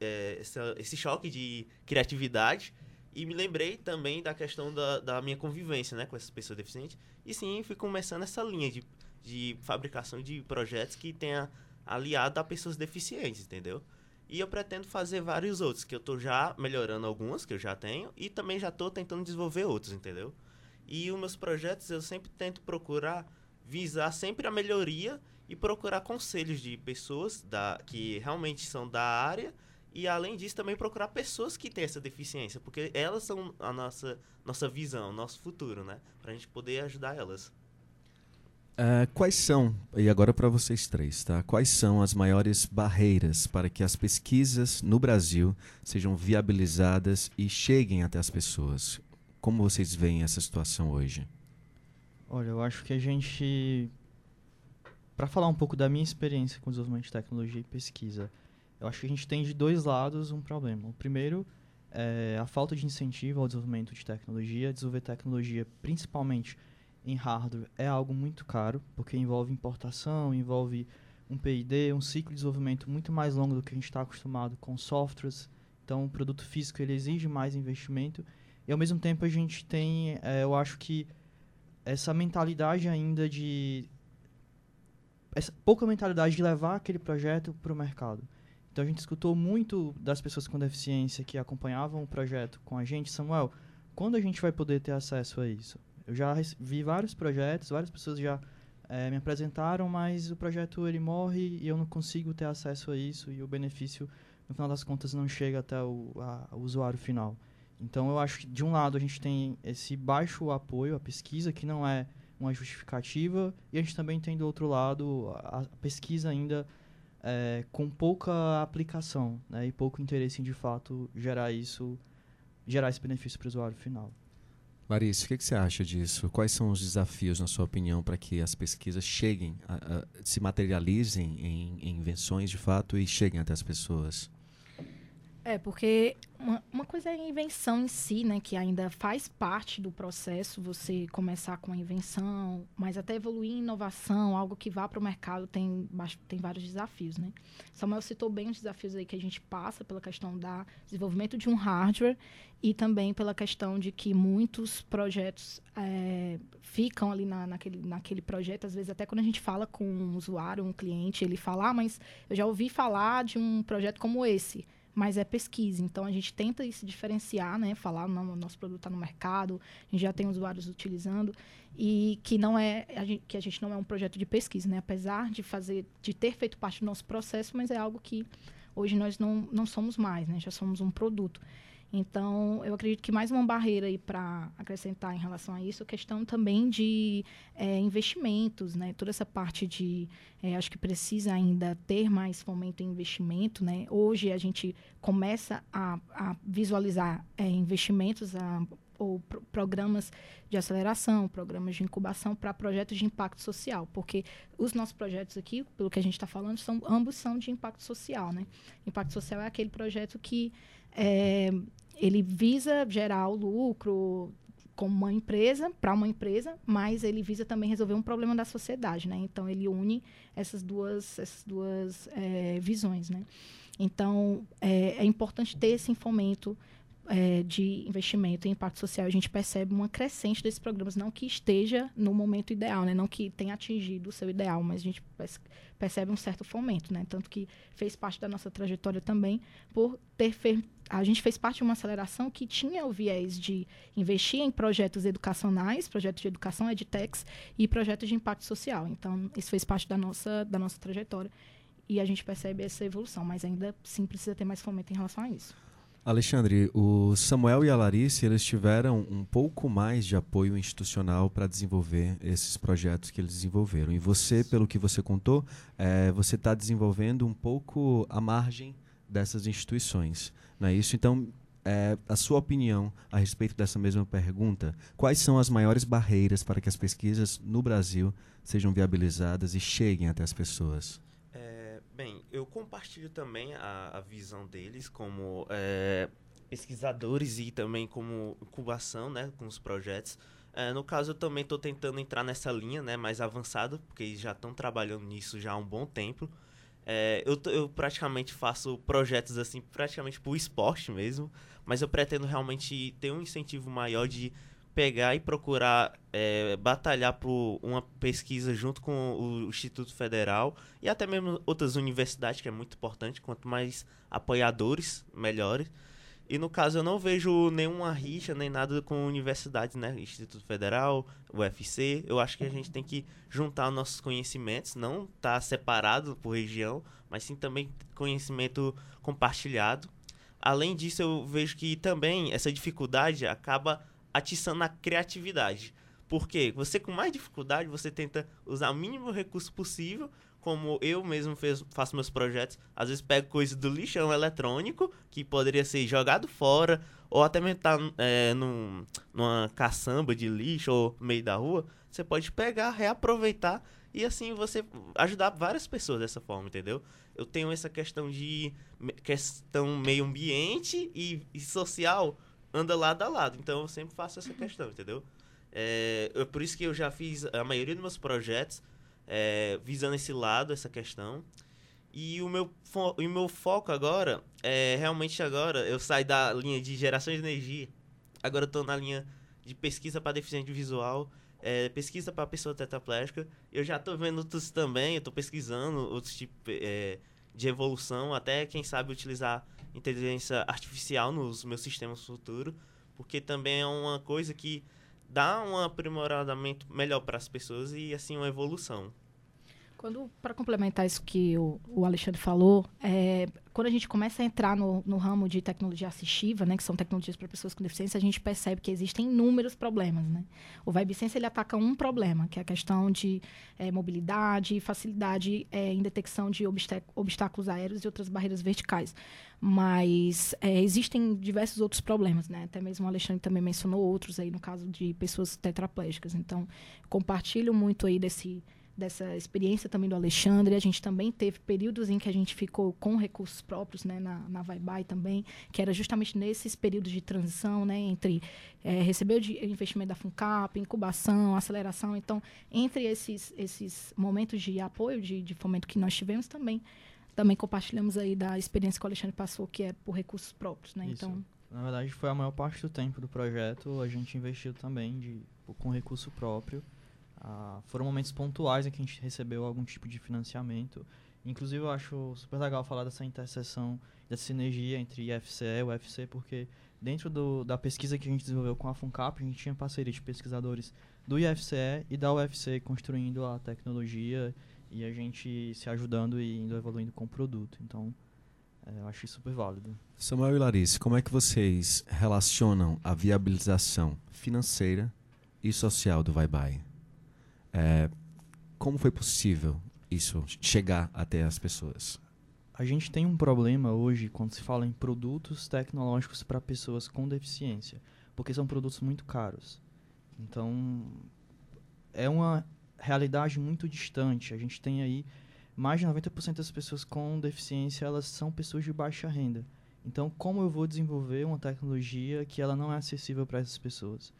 Speaker 5: eh, essa, esse choque de criatividade e me lembrei também da questão da, da minha convivência né, com essas pessoas deficientes. E sim, fui começando essa linha de, de fabricação de projetos que tenha aliado a pessoas deficientes, entendeu? E eu pretendo fazer vários outros, que eu tô já melhorando alguns que eu já tenho e também já tô tentando desenvolver outros, entendeu? E os meus projetos eu sempre tento procurar visar sempre a melhoria e procurar conselhos de pessoas da, que realmente são da área e além disso também procurar pessoas que têm essa deficiência, porque elas são a nossa nossa visão, nosso futuro, né? Pra gente poder ajudar elas.
Speaker 2: Uh, quais são, e agora para vocês três, tá? Quais são as maiores barreiras para que as pesquisas no Brasil sejam viabilizadas e cheguem até as pessoas? Como vocês veem essa situação hoje?
Speaker 3: Olha, eu acho que a gente. Para falar um pouco da minha experiência com desenvolvimento de tecnologia e pesquisa, eu acho que a gente tem de dois lados um problema. O primeiro é a falta de incentivo ao desenvolvimento de tecnologia, desenvolver tecnologia principalmente em hardware é algo muito caro, porque envolve importação, envolve um P&D, um ciclo de desenvolvimento muito mais longo do que a gente está acostumado com softwares. Então, o produto físico ele exige mais investimento. E, ao mesmo tempo, a gente tem, é, eu acho que, essa mentalidade ainda de... Essa pouca mentalidade de levar aquele projeto para o mercado. Então, a gente escutou muito das pessoas com deficiência que acompanhavam o projeto com a gente. Samuel, quando a gente vai poder ter acesso a isso? Eu já vi vários projetos, várias pessoas já é, me apresentaram, mas o projeto ele morre e eu não consigo ter acesso a isso e o benefício, no final das contas, não chega até o, a, o usuário final. Então, eu acho que, de um lado, a gente tem esse baixo apoio à pesquisa, que não é uma justificativa, e a gente também tem, do outro lado, a, a pesquisa ainda é, com pouca aplicação né, e pouco interesse em, de fato, gerar isso, gerar esse benefício para o usuário final.
Speaker 2: Larissa, o que, que, você acha disso? Quais são os desafios, na sua opinião, para que as pesquisas cheguem, a, a, se materializem em, em, invenções de fato e cheguem até as pessoas?
Speaker 4: É, porque uma, uma, coisa é a invenção em si, né? Que ainda faz parte do processo, você começar com a invenção, mas até evoluir em inovação, algo que vá para o mercado, tem, tem vários desafios, né? Samuel citou bem os desafios aí que a gente passa pela questão do desenvolvimento de um hardware e também pela questão de que muitos projetos é, ficam ali na, naquele, naquele projeto, às vezes até quando a gente fala com um usuário, um cliente, ele fala, ah, mas eu já ouvi falar de um projeto como esse, mas é pesquisa. Então a gente tenta se diferenciar, né? Falar, não, o nosso produto está no mercado, a gente já tem usuários utilizando e que não é a gente, que a gente não é um projeto de pesquisa, né? Apesar de fazer, de ter feito parte do nosso processo, mas é algo que hoje nós não, não somos mais, né? Já somos um produto. Então, eu acredito que mais uma barreira aí para acrescentar em relação a isso, questão também de é, investimentos, né? Toda essa parte de, é, acho que precisa ainda ter mais fomento em investimento, né? Hoje a gente começa a, a visualizar é, investimentos, a, ou pro, programas de aceleração, programas de incubação para projetos de impacto social, porque os nossos projetos aqui, pelo que a gente está falando, são ambos são de impacto social, né? Impacto social é aquele projeto que é, ele visa gerar o lucro como uma empresa, para uma empresa, mas ele visa também resolver um problema da sociedade, né? Então, ele une essas duas, essas duas é, visões, né? Então, é, é, importante ter esse fomento é, de investimento em impacto social. A gente percebe uma crescente desses programas, não que esteja no momento ideal, né? Não que tenha atingido o seu ideal, mas a gente percebe um certo fomento, né? Tanto que fez parte da nossa trajetória também por ter feito a gente fez parte de uma aceleração que tinha o viés de investir em projetos educacionais, projetos de educação, edtechs, e projetos de impacto social. Então, isso fez parte da nossa, da nossa trajetória. E a gente percebe essa evolução, mas ainda sim precisa ter mais fomento em relação a isso.
Speaker 2: Alexandre, o Samuel e a Larissa eles tiveram um pouco mais de apoio institucional para desenvolver esses projetos que eles desenvolveram. E você, pelo que você contou, é, você está desenvolvendo um pouco à margem dessas instituições. Não é isso? Então, é, a sua opinião a respeito dessa mesma pergunta, quais são as maiores barreiras para que as pesquisas no Brasil sejam viabilizadas e cheguem até as pessoas?
Speaker 5: É, bem, eu compartilho também a, a visão deles como é, pesquisadores e também como incubação né, com os projetos. É, no caso, eu também estou tentando entrar nessa linha né, mais avançada, porque eles já estão trabalhando nisso já há um bom tempo. É, eu, eu praticamente faço projetos assim, praticamente por esporte mesmo, mas eu pretendo realmente ter um incentivo maior de pegar e procurar é, batalhar por uma pesquisa junto com o Instituto Federal e até mesmo outras universidades, que é muito importante. Quanto mais apoiadores, melhores. E no caso eu não vejo nenhuma rixa nem nada com universidades, né? Instituto Federal, UFC. Eu acho que a gente tem que juntar nossos conhecimentos, não estar tá separado por região, mas sim também conhecimento compartilhado. Além disso, eu vejo que também essa dificuldade acaba atiçando a criatividade. Porque você com mais dificuldade, você tenta usar o mínimo recurso possível como eu mesmo fez, faço meus projetos, às vezes pego coisa do lixão eletrônico, que poderia ser jogado fora, ou até mesmo tá é, num, numa caçamba de lixo ou meio da rua, você pode pegar, reaproveitar e assim você ajudar várias pessoas dessa forma, entendeu? Eu tenho essa questão de questão meio ambiente e, e social anda lado a lado, então eu sempre faço essa questão, entendeu? É, eu, por isso que eu já fiz a maioria dos meus projetos é, visando esse lado, essa questão. E o meu, o meu foco agora é realmente agora eu saio da linha de geração de energia. Agora eu tô na linha de pesquisa para deficiente visual, é, pesquisa para pessoa tetraplégica. Eu já tô vendo outros também, eu tô pesquisando outros tipos é, de evolução, até quem sabe utilizar inteligência artificial nos meus sistemas futuros, porque também é uma coisa que dá um aprimoramento melhor para as pessoas e assim uma evolução.
Speaker 4: Quando, para complementar isso que o, o Alexandre falou, é, quando a gente começa a entrar no, no, ramo de tecnologia assistiva, né, que são tecnologias para pessoas com deficiência, a gente percebe que existem inúmeros problemas. Né? O VibeSense ele ataca um problema, que é a questão de é, mobilidade facilidade é, em detecção de obstáculos aéreos e outras barreiras verticais. Mas é, existem diversos outros problemas, né? Até mesmo o Alexandre também mencionou outros aí, no caso de pessoas tetraplégicas. Então, compartilho muito aí desse dessa experiência também do Alexandre. A gente também teve períodos em que a gente ficou com recursos próprios, né, na, na Vai Vai também, que era justamente nesses períodos de transição, né, entre é, receber o investimento da FUNCAP, incubação, aceleração. Então, entre esses, esses momentos de apoio, de, de fomento que nós tivemos também, também compartilhamos aí da experiência que o Alexandre passou, que é por recursos próprios, né?
Speaker 3: Isso.
Speaker 4: Então,
Speaker 3: na verdade, foi a maior parte do tempo do projeto, a gente investiu também de, com recurso próprio. Ah, foram momentos pontuais em que a gente recebeu algum tipo de financiamento Inclusive, eu acho super legal falar dessa interseção, dessa sinergia entre IFCE e UFC, porque dentro do, da pesquisa que a gente desenvolveu com a FUNCAP, a gente tinha parceria de pesquisadores do IFCE e da UFC construindo a tecnologia e a gente se ajudando e indo evoluindo com o produto. Então, é, eu acho super válido.
Speaker 2: Samuel e Larissa, como é que vocês relacionam a viabilização financeira e social do Vai Vai? É, como foi possível isso chegar até as pessoas?
Speaker 3: A gente tem um problema hoje quando se fala em produtos tecnológicos para pessoas com deficiência, porque são produtos muito caros. Então, é uma realidade muito distante. A gente tem aí mais de 90% das pessoas com deficiência, elas são pessoas de baixa renda. Então, como eu vou desenvolver uma tecnologia que ela não é acessível para essas pessoas?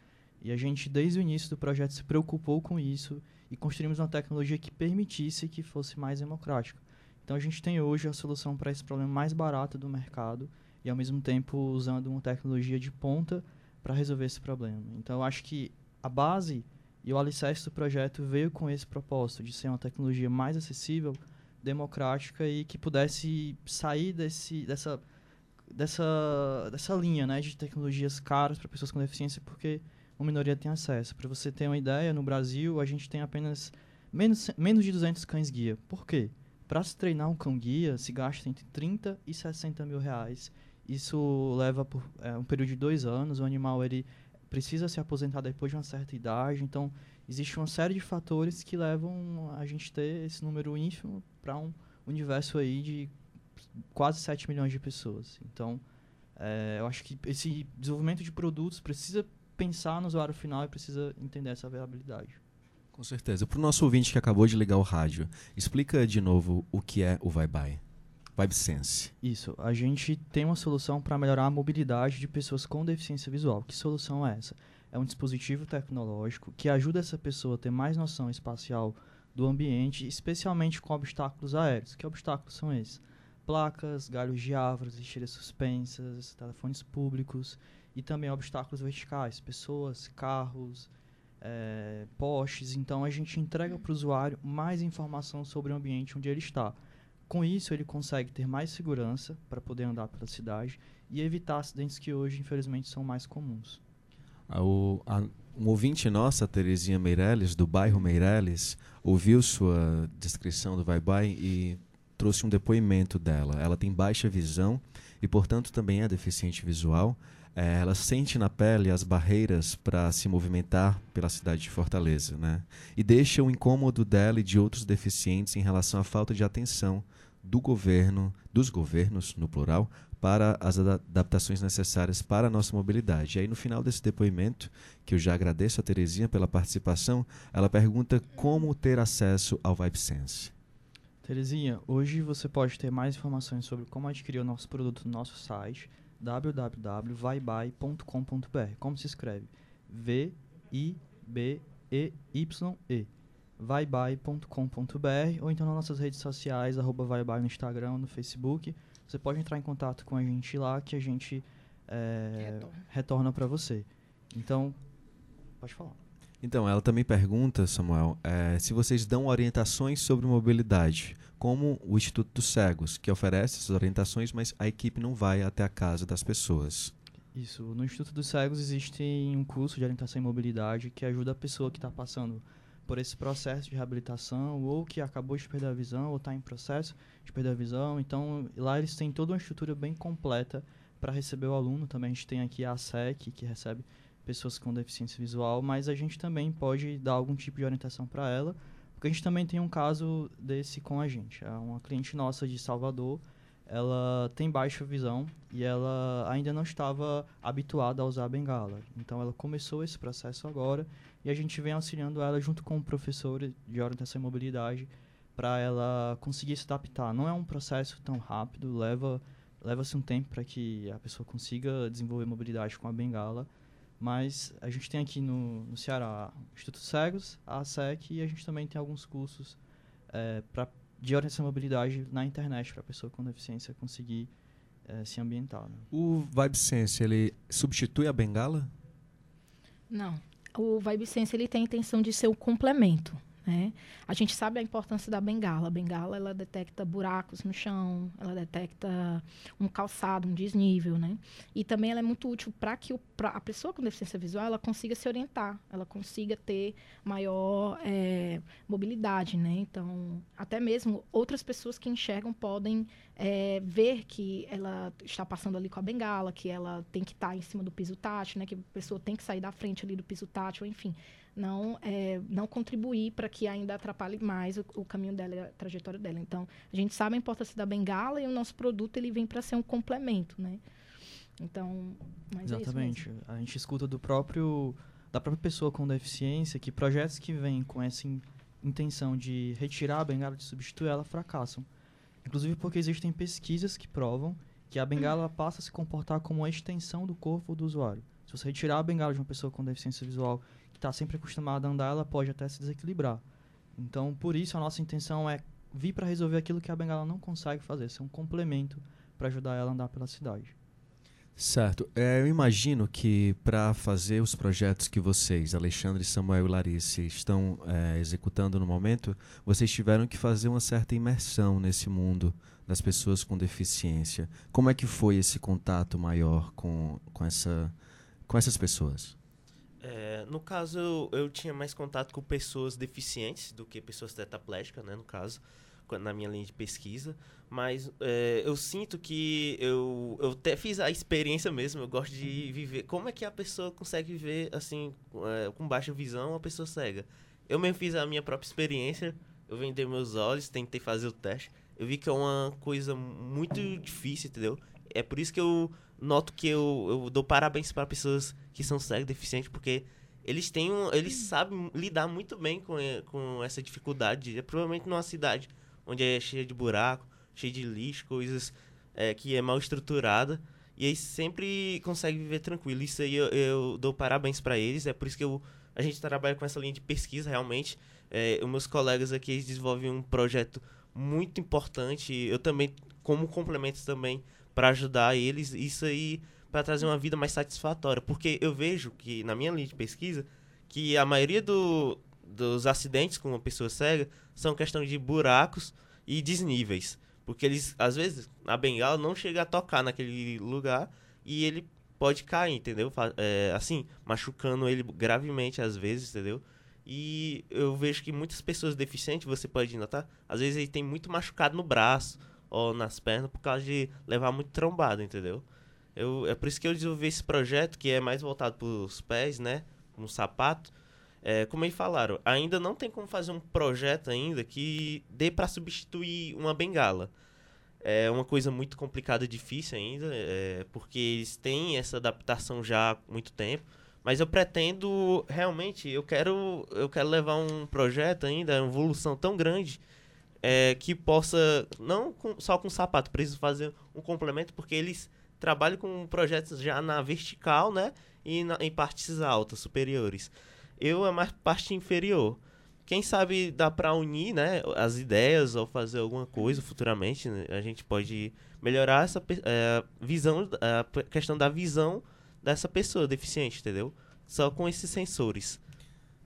Speaker 3: E a gente, desde o início do projeto, se preocupou com isso e construímos uma tecnologia que permitisse que fosse mais democrática. Então, a gente tem hoje a solução para esse problema mais barato do mercado e, ao mesmo tempo, usando uma tecnologia de ponta para resolver esse problema. Então, eu acho que a base e o alicerce do projeto veio com esse propósito de ser uma tecnologia mais acessível, democrática e que pudesse sair desse, dessa, dessa, dessa linha né, de tecnologias caras para pessoas com deficiência, porque uma minoria tem acesso. Para você ter uma ideia, no Brasil a gente tem apenas menos, menos de 200 cães-guia. Por quê? Para se treinar um cão-guia, se gasta entre 30 e 60 mil reais. Isso leva por é, um período de dois anos. O animal ele precisa se aposentar depois de uma certa idade. Então, existe uma série de fatores que levam a gente ter esse número ínfimo para um universo aí de quase 7 milhões de pessoas. Então, é, eu acho que esse desenvolvimento de produtos precisa pensar no usuário final e precisa entender essa viabilidade.
Speaker 2: Com certeza. Para o nosso ouvinte que acabou de ligar o rádio, explica de novo o que é o ViBi. VibeSense.
Speaker 3: Isso. A gente tem uma solução para melhorar a mobilidade de pessoas com deficiência visual. Que solução é essa? É um dispositivo tecnológico que ajuda essa pessoa a ter mais noção espacial do ambiente, especialmente com obstáculos aéreos. Que obstáculos são esses? Placas, galhos de árvores, lixeiras suspensas, telefones públicos e também obstáculos verticais, pessoas, carros, é, postes. Então a gente entrega para o usuário mais informação sobre o ambiente onde ele está. Com isso, ele consegue ter mais segurança para poder andar pela cidade e evitar acidentes que hoje, infelizmente, são mais comuns.
Speaker 2: Ah, o, a, um ouvinte nossa, Terezinha Meirelles, do bairro Meirelles, ouviu sua descrição do Vai Vai e trouxe um depoimento dela. Ela tem baixa visão e, portanto, também é deficiente visual. É, ela sente na pele as barreiras para se movimentar pela cidade de Fortaleza, né? E deixa o incômodo dela e de outros deficientes em relação à falta de atenção do governo, dos governos, no plural, para as adaptações necessárias para a nossa mobilidade. E aí, no final desse depoimento, que eu já agradeço a Terezinha pela participação, ela pergunta como ter acesso ao VibeSense.
Speaker 3: Terezinha, hoje você pode ter mais informações sobre como adquirir o nosso produto no nosso site www.vaibai.com.br. Como se escreve? V-I-B-E-Y-E. Vaibai.com.br ou então nas nossas redes sociais, arroba Vaibai no Instagram, no Facebook. Você pode entrar em contato com a gente lá que a gente é, retorna, retorna para você. Então, pode falar.
Speaker 2: Então, ela também pergunta, Samuel, é, se vocês dão orientações sobre mobilidade, como o Instituto dos Cegos, que oferece essas orientações, mas a equipe não vai até a casa das pessoas.
Speaker 3: Isso. No Instituto dos Cegos existe um curso de orientação em mobilidade que ajuda a pessoa que está passando por esse processo de reabilitação ou que acabou de perder a visão ou está em processo de perder a visão. Então, lá eles têm toda uma estrutura bem completa para receber o aluno. Também a gente tem aqui a SEC, que recebe pessoas com deficiência visual, mas a gente também pode dar algum tipo de orientação para ela, porque a gente também tem um caso desse com a gente. É uma cliente nossa de Salvador, ela tem baixa visão e ela ainda não estava habituada a usar a bengala. Então ela começou esse processo agora e a gente vem auxiliando ela junto com o professor de orientação e mobilidade para ela conseguir se adaptar. Não é um processo tão rápido, leva leva-se um tempo para que a pessoa consiga desenvolver mobilidade com a bengala mas a gente tem aqui no, no Ceará o Instituto Cegos, a ASEC e a gente também tem alguns cursos é, pra, de orientação à mobilidade na internet para a pessoa com deficiência conseguir é, se ambientar. Né?
Speaker 2: O VibeSense, ele substitui a bengala?
Speaker 4: Não. O VibeSense ele tem a intenção de ser o complemento. Né? A gente sabe a importância da bengala. A bengala ela detecta buracos no chão, ela detecta um calçado, um desnível, né? E também ela é muito útil para que o, a pessoa com deficiência visual ela consiga se orientar, ela consiga ter maior é, mobilidade, né? Então, até mesmo outras pessoas que enxergam podem é, ver que ela está passando ali com a bengala, que ela tem que estar tá em cima do piso tátil, né? Que a pessoa tem que sair da frente ali do piso tátil, enfim não, é, não contribuir para que ainda atrapalhe mais o, o, caminho dela, a trajetória dela. Então, a gente sabe a importância da bengala e o nosso produto ele vem para ser um complemento, né? Então,
Speaker 3: é Exatamente. É a gente escuta do próprio da própria pessoa com deficiência que projetos que vêm com essa in, intenção de retirar a bengala, de substituir ela, fracassam. Inclusive porque existem pesquisas que provam que a bengala passa a se comportar como uma extensão do corpo do usuário. Se você retirar a bengala de uma pessoa com deficiência visual está sempre acostumada a andar, ela pode até se desequilibrar. Então, por isso, a nossa intenção é vir para resolver aquilo que a bengala não consegue fazer, ser um complemento para ajudar ela a andar pela cidade.
Speaker 2: Certo. É, eu imagino que para fazer os projetos que vocês, Alexandre, Samuel e Larice, estão é, executando no momento, vocês tiveram que fazer uma certa imersão nesse mundo das pessoas com deficiência. Como é que foi esse contato maior com, com, essa, com essas pessoas?
Speaker 5: É, no caso, eu, eu, tinha mais contato com pessoas deficientes do que pessoas tetraplégicas, né, no caso, na minha linha de pesquisa. Mas é, eu sinto que eu, eu até fiz a experiência mesmo, eu gosto de viver. Como é que a pessoa consegue viver, assim, é, com baixa visão, uma pessoa cega? Eu mesmo fiz a minha própria experiência, eu vendei meus olhos, tentei fazer o teste. Eu vi que é uma coisa muito difícil, entendeu? É por isso que eu noto que eu, eu dou parabéns para pessoas que são cegos, deficientes, porque eles têm um, eles sabem lidar muito bem com, com essa dificuldade. É provavelmente numa cidade onde é cheia de buraco, cheia de lixo, coisas é, que é mal estruturada. E eles sempre conseguem viver tranquilo. Isso aí eu, eu dou parabéns para eles. É por isso que eu, a gente trabalha com essa linha de pesquisa realmente. É, os meus colegas aqui desenvolvem um projeto muito importante. Eu também, como complemento também, para ajudar eles. Isso aí para trazer uma vida mais satisfatória. Porque eu vejo que, na minha linha de pesquisa, que a maioria do, dos acidentes com uma pessoa cega são questão de buracos e desníveis. Porque eles, às vezes, a bengala não chega a tocar naquele lugar e ele pode cair, entendeu? É, assim, machucando ele gravemente às vezes, entendeu? E eu vejo que muitas pessoas deficientes, você pode notar, às vezes ele tem muito machucado no braço ou nas pernas por causa de levar muito trombado, entendeu? Eu, é por isso que eu desenvolvi esse projeto, que é mais voltado para os pés, né? Um sapato. É, como eles falaram, ainda não tem como fazer um projeto ainda que dê para substituir uma bengala. É uma coisa muito complicada e difícil ainda, é, porque eles têm essa adaptação já há muito tempo. Mas eu pretendo, realmente, eu quero, eu quero levar um projeto ainda, uma evolução tão grande, é, que possa, não com, só com sapato, preciso fazer um complemento, porque eles trabalho com projetos já na vertical, né? E na, em partes altas, superiores. Eu é mais parte inferior. Quem sabe dá para unir, né, as ideias ou fazer alguma coisa futuramente. Né? A gente pode melhorar essa é, visão, a questão da visão dessa pessoa deficiente, entendeu? Só com esses sensores.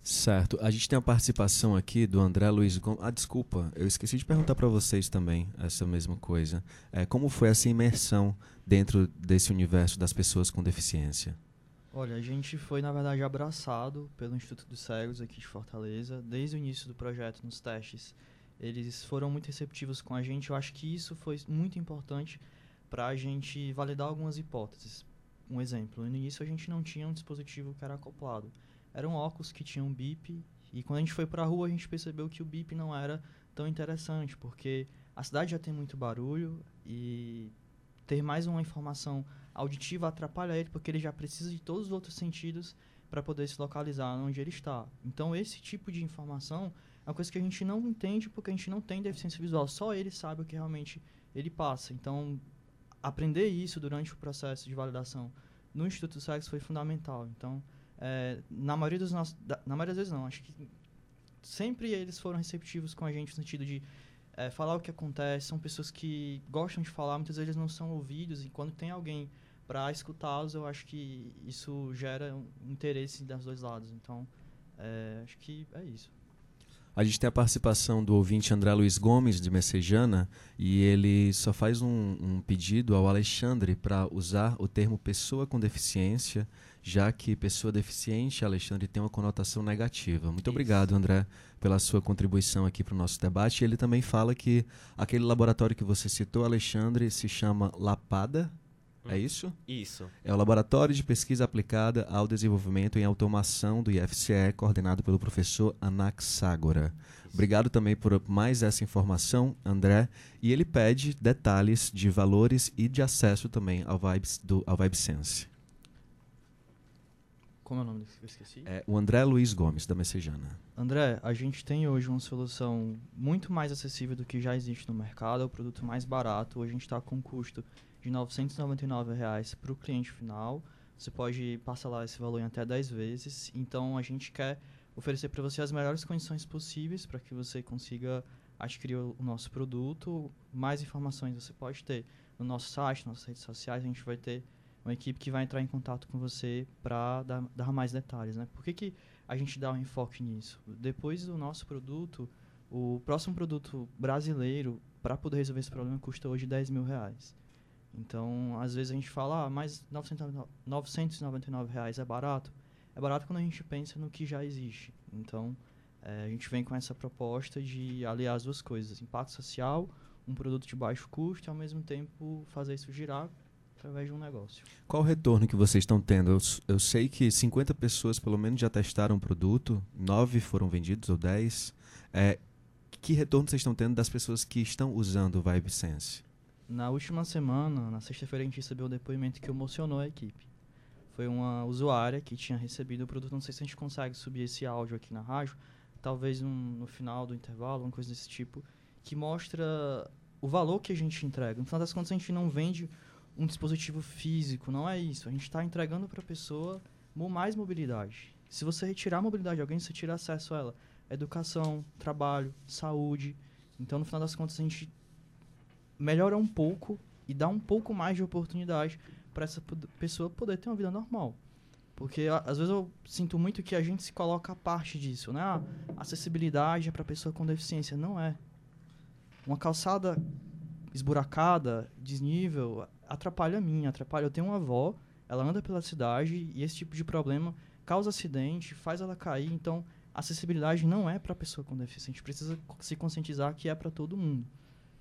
Speaker 2: Certo. A gente tem a participação aqui do André Luiz Gomes. Ah, desculpa, eu esqueci de perguntar para vocês também essa mesma coisa. É, como foi essa imersão dentro desse universo das pessoas com deficiência?
Speaker 3: Olha, a gente foi, na verdade, abraçado pelo Instituto dos Cegos aqui de Fortaleza, desde o início do projeto, nos testes. Eles foram muito receptivos com a gente. Eu acho que isso foi muito importante para a gente validar algumas hipóteses. Um exemplo, no início a gente não tinha um dispositivo que era acoplado eram óculos que tinham bip. E quando a gente foi para a rua, a gente percebeu que o bip não era tão interessante, porque a cidade já tem muito barulho e ter mais uma informação auditiva atrapalha ele, porque ele já precisa de todos os outros sentidos para poder se localizar onde ele está. Então, esse tipo de informação é uma coisa que a gente não entende porque a gente não tem deficiência visual. Só ele sabe o que realmente ele passa. Então, aprender isso durante o processo de validação no Instituto do Sexo foi fundamental. Então, é, na maioria dos nossos, na maioria das vezes não, acho que sempre eles foram receptivos com a gente no sentido de é, falar o que acontece, são pessoas que gostam de falar, muitas vezes não são ouvidos e quando tem alguém para escutá-los, eu acho que isso gera um interesse dos dois lados. Então, é, acho que é isso.
Speaker 2: A gente tem a participação do ouvinte André Luiz Gomes, de Messejana, e ele só faz um, um pedido ao Alexandre para usar o termo pessoa com deficiência, já que pessoa deficiente, Alexandre, tem uma conotação negativa. Muito Isso. obrigado, André, pela sua contribuição aqui para o nosso debate. Ele também fala que aquele laboratório que você citou, Alexandre, se chama Lapada, é hum. isso?
Speaker 5: Isso.
Speaker 2: É o Laboratório de Pesquisa Aplicada ao Desenvolvimento em Automação do IFCE, coordenado pelo professor Anaxágora. Obrigado também por mais essa informação, André. E ele pede detalhes de valores e de acesso também ao, Vibes, do, ao VibeSense.
Speaker 3: Como é o nome desse que eu esqueci?
Speaker 2: É o André Luiz Gomes, da Messejana.
Speaker 3: André, a gente tem hoje uma solução muito mais acessível do que já existe no mercado, é o produto mais barato. Hoje a gente está com custo de R$ 999 para o cliente final. Você pode parcelar esse valor em até 10 vezes. Então, a gente quer oferecer para você as melhores condições possíveis para que você consiga adquirir o, nosso produto. Mais informações você pode ter no nosso site, nas nossas redes sociais. A gente vai ter uma equipe que vai entrar em contato com você para dar, dar, mais detalhes. Né? Por que, que a gente dá um enfoque nisso? Depois do nosso produto, o próximo produto brasileiro, para poder resolver esse problema, custa hoje 10 mil reais. Então, às vezes a gente fala, ah, mas 999, 999 reais é barato. É barato quando a gente pensa no que já existe. Então, é, a gente vem com essa proposta de aliar as duas coisas: impacto social, um produto de baixo custo e, ao mesmo tempo, fazer isso girar através de um negócio.
Speaker 2: Qual o retorno que vocês estão tendo? Eu, eu sei que 50 pessoas, pelo menos, já testaram o produto, 9 foram vendidos ou 10. É, que retorno vocês estão tendo das pessoas que estão usando o VibeSense?
Speaker 3: Na última semana, na sexta-feira, a gente recebeu um depoimento que emocionou a equipe. Foi uma usuária que tinha recebido o produto. Não sei se a gente consegue subir esse áudio aqui na rádio, talvez um, no final do intervalo, uma coisa desse tipo, que mostra o valor que a gente entrega. No final das contas, a gente não vende um dispositivo físico, não é isso. A gente está entregando para a pessoa mais mobilidade. Se você retirar a mobilidade de alguém, você tira acesso a ela. Educação, trabalho, saúde. Então, no final das contas, a gente melhora um pouco e dá um pouco mais de oportunidade para essa pessoa poder ter uma vida normal. Porque às vezes eu sinto muito que a gente se coloca a parte disso, né? A acessibilidade é para pessoa com deficiência. Não é. Uma calçada esburacada, desnível, atrapalha a mim, atrapalha. Eu tenho uma avó, ela anda pela cidade e esse tipo de problema causa acidente, faz ela cair. Então, acessibilidade não é para pessoa com deficiência. A gente precisa se conscientizar que é para todo mundo.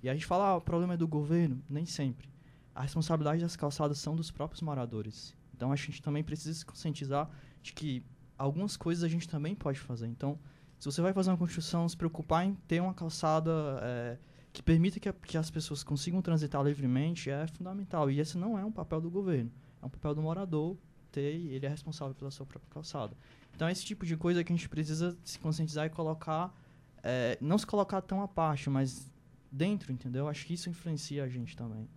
Speaker 3: E a gente fala, ah, o problema é do governo? Nem sempre. A responsabilidade das calçadas são dos próprios moradores. Então a gente também precisa se conscientizar de que algumas coisas a gente também pode fazer. Então, se você vai fazer uma construção, se preocupar em ter uma calçada é, que permita que, a, que as pessoas consigam transitar livremente é fundamental. E esse não é um papel do governo, é um papel do morador ter ele é responsável pela sua própria calçada. Então, é esse tipo de coisa que a gente precisa se conscientizar e colocar, é, não se colocar tão à parte, mas dentro, entendeu? Acho que isso influencia a gente também.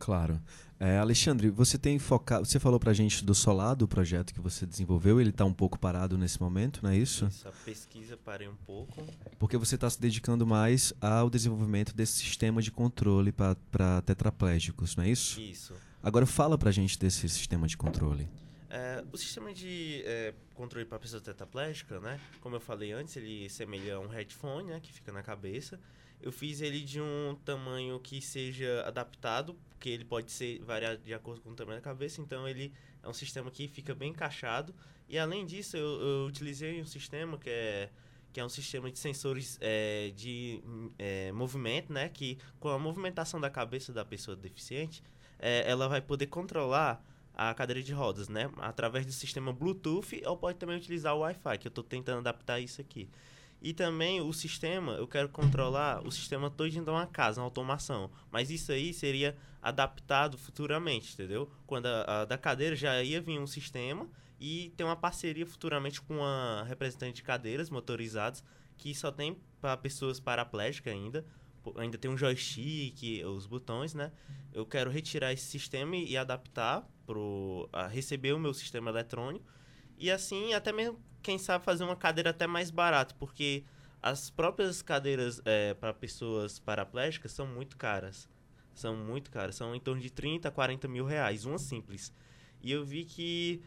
Speaker 2: Claro. É, Alexandre, você tem focado. Você falou pra gente do Solar, do projeto que você desenvolveu, ele está um pouco parado nesse momento, não é isso?
Speaker 5: Isso, a pesquisa parei um pouco.
Speaker 2: Porque você está se dedicando mais ao desenvolvimento desse sistema de controle para tetraplégicos, não é isso?
Speaker 5: Isso.
Speaker 2: Agora fala pra gente desse sistema de controle.
Speaker 5: É, o sistema de é, controle para pessoa tetraplégica, né? Como eu falei antes, ele semelha a um headphone, né? Que fica na cabeça. Eu fiz ele de um tamanho que seja adaptado, porque ele pode ser variado de acordo com o tamanho da cabeça, então ele é um sistema que fica bem encaixado. E além disso, eu, eu utilizei um sistema que é que é um sistema de sensores é, de é, movimento, né? Que com a movimentação da cabeça da pessoa deficiente, é, ela vai poder controlar a cadeira de rodas, né? Através do sistema Bluetooth ou pode também utilizar o Wi-Fi, que eu estou tentando adaptar isso aqui. E também o sistema, eu quero controlar o sistema todo de uma casa, uma automação. Mas isso aí seria adaptado futuramente, entendeu? Quando a, a, da cadeira já ia vir um sistema e tem uma parceria futuramente com uma representante de cadeiras motorizadas que só tem para pessoas paraplégicas ainda. Ainda tem um joystick, os botões, né? Eu quero retirar esse sistema e, adaptar para receber o meu sistema eletrônico e assim, até mesmo, quem sabe, fazer uma cadeira até mais barata, porque as próprias cadeiras é, para pessoas paraplégicas são muito caras. São muito caras. São em torno de 30, 40 mil reais, uma simples. E eu vi que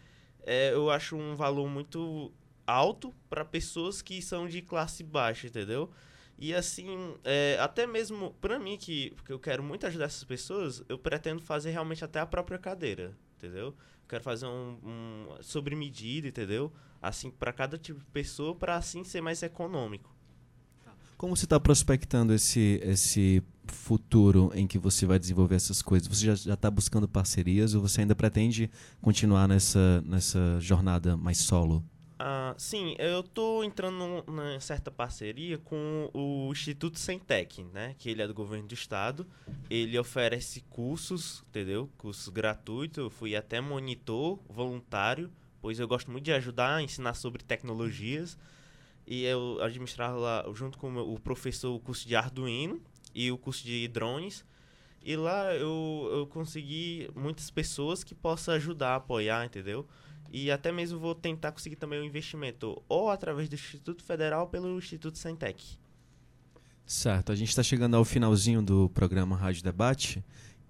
Speaker 5: é, eu acho um valor muito alto para pessoas que são de classe baixa, entendeu? E assim, é, até mesmo para mim, que, que eu quero muito ajudar essas pessoas, eu pretendo fazer realmente até a própria cadeira, entendeu? Quero fazer um, um sobre medida, entendeu? Assim, para cada tipo de pessoa, para assim ser mais econômico.
Speaker 2: Como você está prospectando esse, esse futuro em que você vai desenvolver essas coisas? Você já está buscando parcerias ou você ainda pretende continuar nessa, nessa jornada mais solo?
Speaker 5: Ah, sim, eu estou entrando numa certa parceria com o Instituto Centec, né? Que ele é do governo do estado. Ele oferece cursos, entendeu? Cursos gratuitos. Eu fui até monitor voluntário, pois eu gosto muito de ajudar ensinar sobre tecnologias e eu administrava lá, junto com o professor, o curso de Arduino e o curso de drones. E lá eu, eu consegui muitas pessoas que possam ajudar, apoiar, entendeu? E até mesmo vou tentar conseguir também um investimento ou através do Instituto Federal ou pelo Instituto Centec.
Speaker 2: Certo, a gente está chegando ao finalzinho do programa Rádio Debate.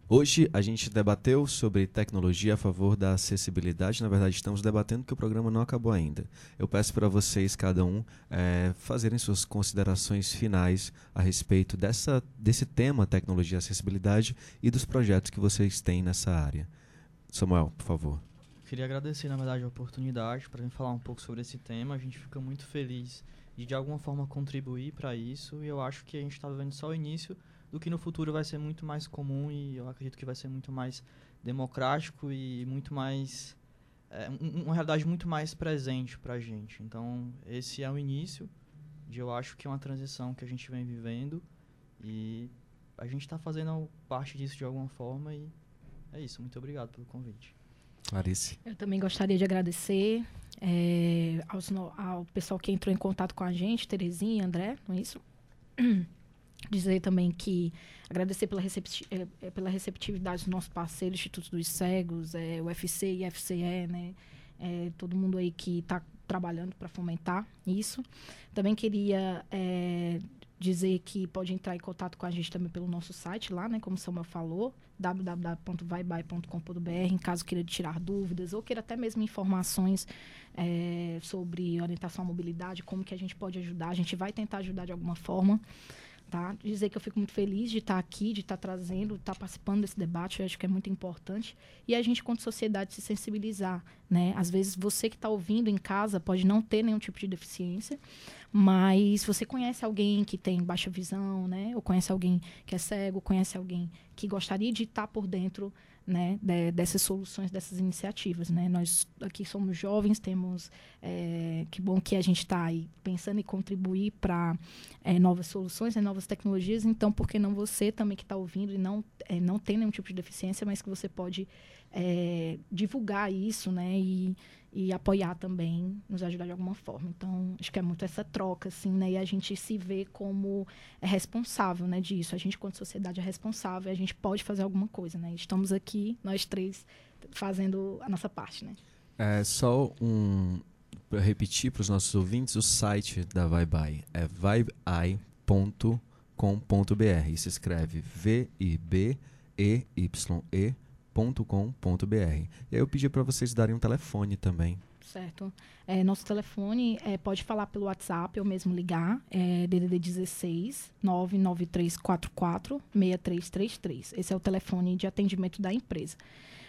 Speaker 2: Hoje a gente debateu sobre tecnologia a favor da acessibilidade. Na verdade, estamos debatendo que o programa não acabou ainda. Eu peço para vocês, cada um, é, fazerem suas considerações finais a respeito dessa, desse tema, tecnologia e acessibilidade, e dos projetos que vocês têm nessa área. Samuel, por favor.
Speaker 3: Queria agradecer, na verdade, a oportunidade para falar um pouco sobre esse tema. A gente fica muito feliz de, de alguma forma, contribuir para isso, e eu acho que a gente está vivendo só o início do que no futuro vai ser muito mais comum e eu acredito que vai ser muito mais democrático e muito mais é, uma realidade muito mais presente para a gente. Então esse é o início de eu acho que é uma transição que a gente vem vivendo e a gente está fazendo parte disso de alguma forma e é isso. Muito obrigado pelo convite.
Speaker 2: Clarice.
Speaker 4: Eu também gostaria de agradecer é, aos, ao pessoal que entrou em contato com a gente, Terezinha André, não é isso? Dizer também que agradecer pela, recepti é, pela receptividade dos nossos parceiros, Instituto dos Cegos, é, UFC e FCE, né? É, todo mundo aí que está trabalhando para fomentar isso. Também queria é, dizer que pode entrar em contato com a gente também pelo nosso site lá, né? Como o Samuel falou, www.vaibai.com.br, em caso queira tirar dúvidas ou queira até mesmo informações é, sobre orientação à mobilidade, como que a gente pode ajudar. A gente vai tentar ajudar de alguma forma tá? Dizer que eu fico muito feliz de estar aqui, de estar trazendo, estar participando desse debate, eu acho que é muito importante. E a gente, quanto sociedade, se sensibilizar, né? Às vezes você que está ouvindo em casa pode não ter nenhum tipo de deficiência, mas você conhece alguém que tem baixa visão, né? Ou conhece alguém que é cego, conhece alguém que gostaria de estar por dentro né, de, dessas soluções, dessas iniciativas. Né? Nós aqui somos jovens, temos é, que bom que a gente está aí pensando em contribuir para é, novas soluções, né, novas tecnologias. Então, por que não você também que está ouvindo e não é, não tem nenhum tipo de deficiência, mas que você pode é, divulgar isso, né, e e apoiar também, nos ajudar de alguma forma. Então, acho que é muito essa troca, assim, né? E a gente se vê como é responsável, né, disso. A gente, quanto sociedade, é responsável a gente pode fazer alguma coisa, né? Estamos aqui, nós três, fazendo a nossa parte, né?
Speaker 2: É só um... Para repetir para os nossos ouvintes, o site da VibeEye é vibei.com.br. Se escreve V-I-B-E-Y-E com.br. E aí eu pedi para vocês darem um telefone também.
Speaker 4: Certo. É, nosso telefone é, pode falar pelo WhatsApp ou mesmo ligar. É DDD 16 99344 6333. Esse é o telefone de atendimento da empresa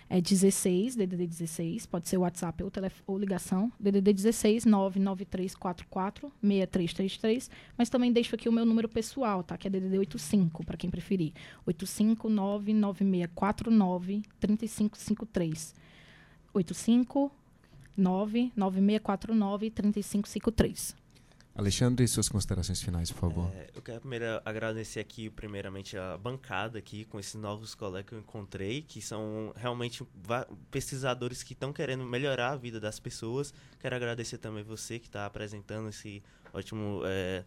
Speaker 4: é 16, DDD 16, pode ser WhatsApp ou, ou ligação, DDD 16 99344 6333, mas também deixo aqui o meu número pessoal, tá? Que é DDD 85, para quem preferir. 8599649 3553. 85 99649 3553.
Speaker 2: Alexandre, suas considerações finais, por favor.
Speaker 5: É, eu quero primeiro agradecer aqui, primeiramente, a bancada aqui, com esses novos colegas que eu encontrei, que são realmente pesquisadores que estão querendo melhorar a vida das pessoas. Quero agradecer também você que está apresentando esse ótimo... É,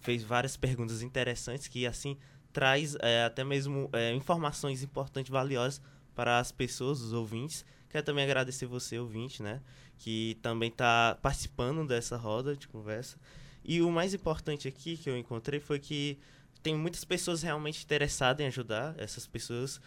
Speaker 5: fez várias perguntas interessantes que, assim, traz é, até mesmo é, informações importantes, valiosas para as pessoas, os ouvintes. Quero também agradecer você, ouvinte, né? Que também está participando dessa roda de conversa. E o mais importante aqui que eu encontrei foi que tem muitas pessoas realmente interessadas em ajudar essas pessoas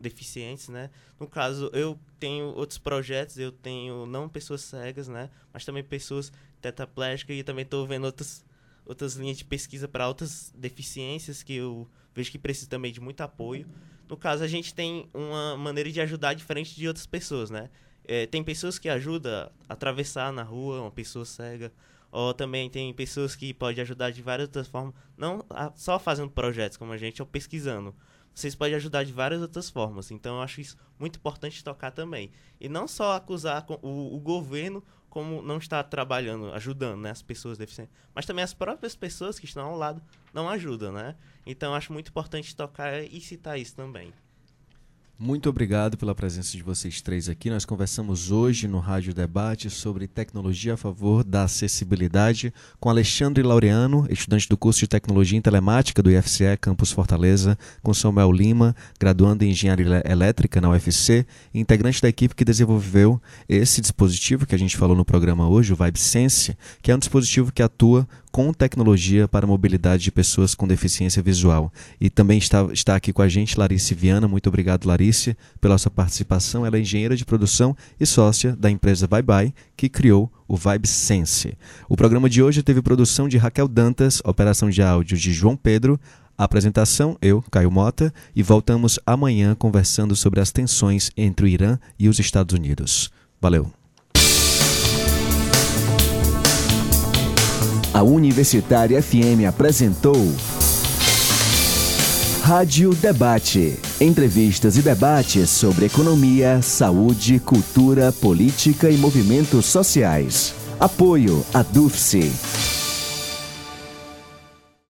Speaker 5: deficientes, né? No caso, eu tenho outros projetos, eu tenho não pessoas cegas, né? Mas também pessoas tetraplégicas e também estou vendo outras, outras linhas de pesquisa para outras deficiências que eu vejo que precisam também de muito apoio. No caso, a gente tem uma maneira de ajudar diferente de outras pessoas, né? É, tem pessoas que ajudam a atravessar na rua, uma pessoa cega, ou também tem pessoas que podem ajudar de várias outras formas, não só fazendo projetos como a gente, ou pesquisando. Vocês podem ajudar de várias outras formas. Então eu acho isso muito importante tocar também. E não só acusar o, o governo como não está trabalhando, ajudando né, as pessoas deficientes, mas também as próprias pessoas que estão ao lado não ajudam, né? Então acho muito importante tocar e citar isso também.
Speaker 2: Muito obrigado pela presença de vocês três aqui. Nós conversamos hoje no Rádio Debate sobre tecnologia a favor da acessibilidade com Alexandre Laureano, estudante do curso de Tecnologia em Telemática do IFCE Campus Fortaleza, com Samuel Lima, graduando em Engenharia Elétrica na UFC, integrante da equipe que desenvolveu esse dispositivo que a gente falou no programa hoje, o VibeSense, que é um dispositivo que atua com tecnologia para a mobilidade de pessoas com deficiência visual. E também está, está aqui com a gente Larice Viana. Muito obrigado, Larice, pela sua participação. Ela é engenheira de produção e sócia da empresa Bye Bye, que criou o Vibe Sense. O programa de hoje teve produção de Raquel Dantas, operação de áudio de João Pedro, apresentação, eu, Caio Mota, e voltamos amanhã conversando sobre as tensões entre o Irã e os Estados Unidos. Valeu!
Speaker 1: A Universitária FM apresentou Rádio Debate. Entrevistas e debates sobre economia, saúde, cultura, política e movimentos sociais. Apoio a DUFSE.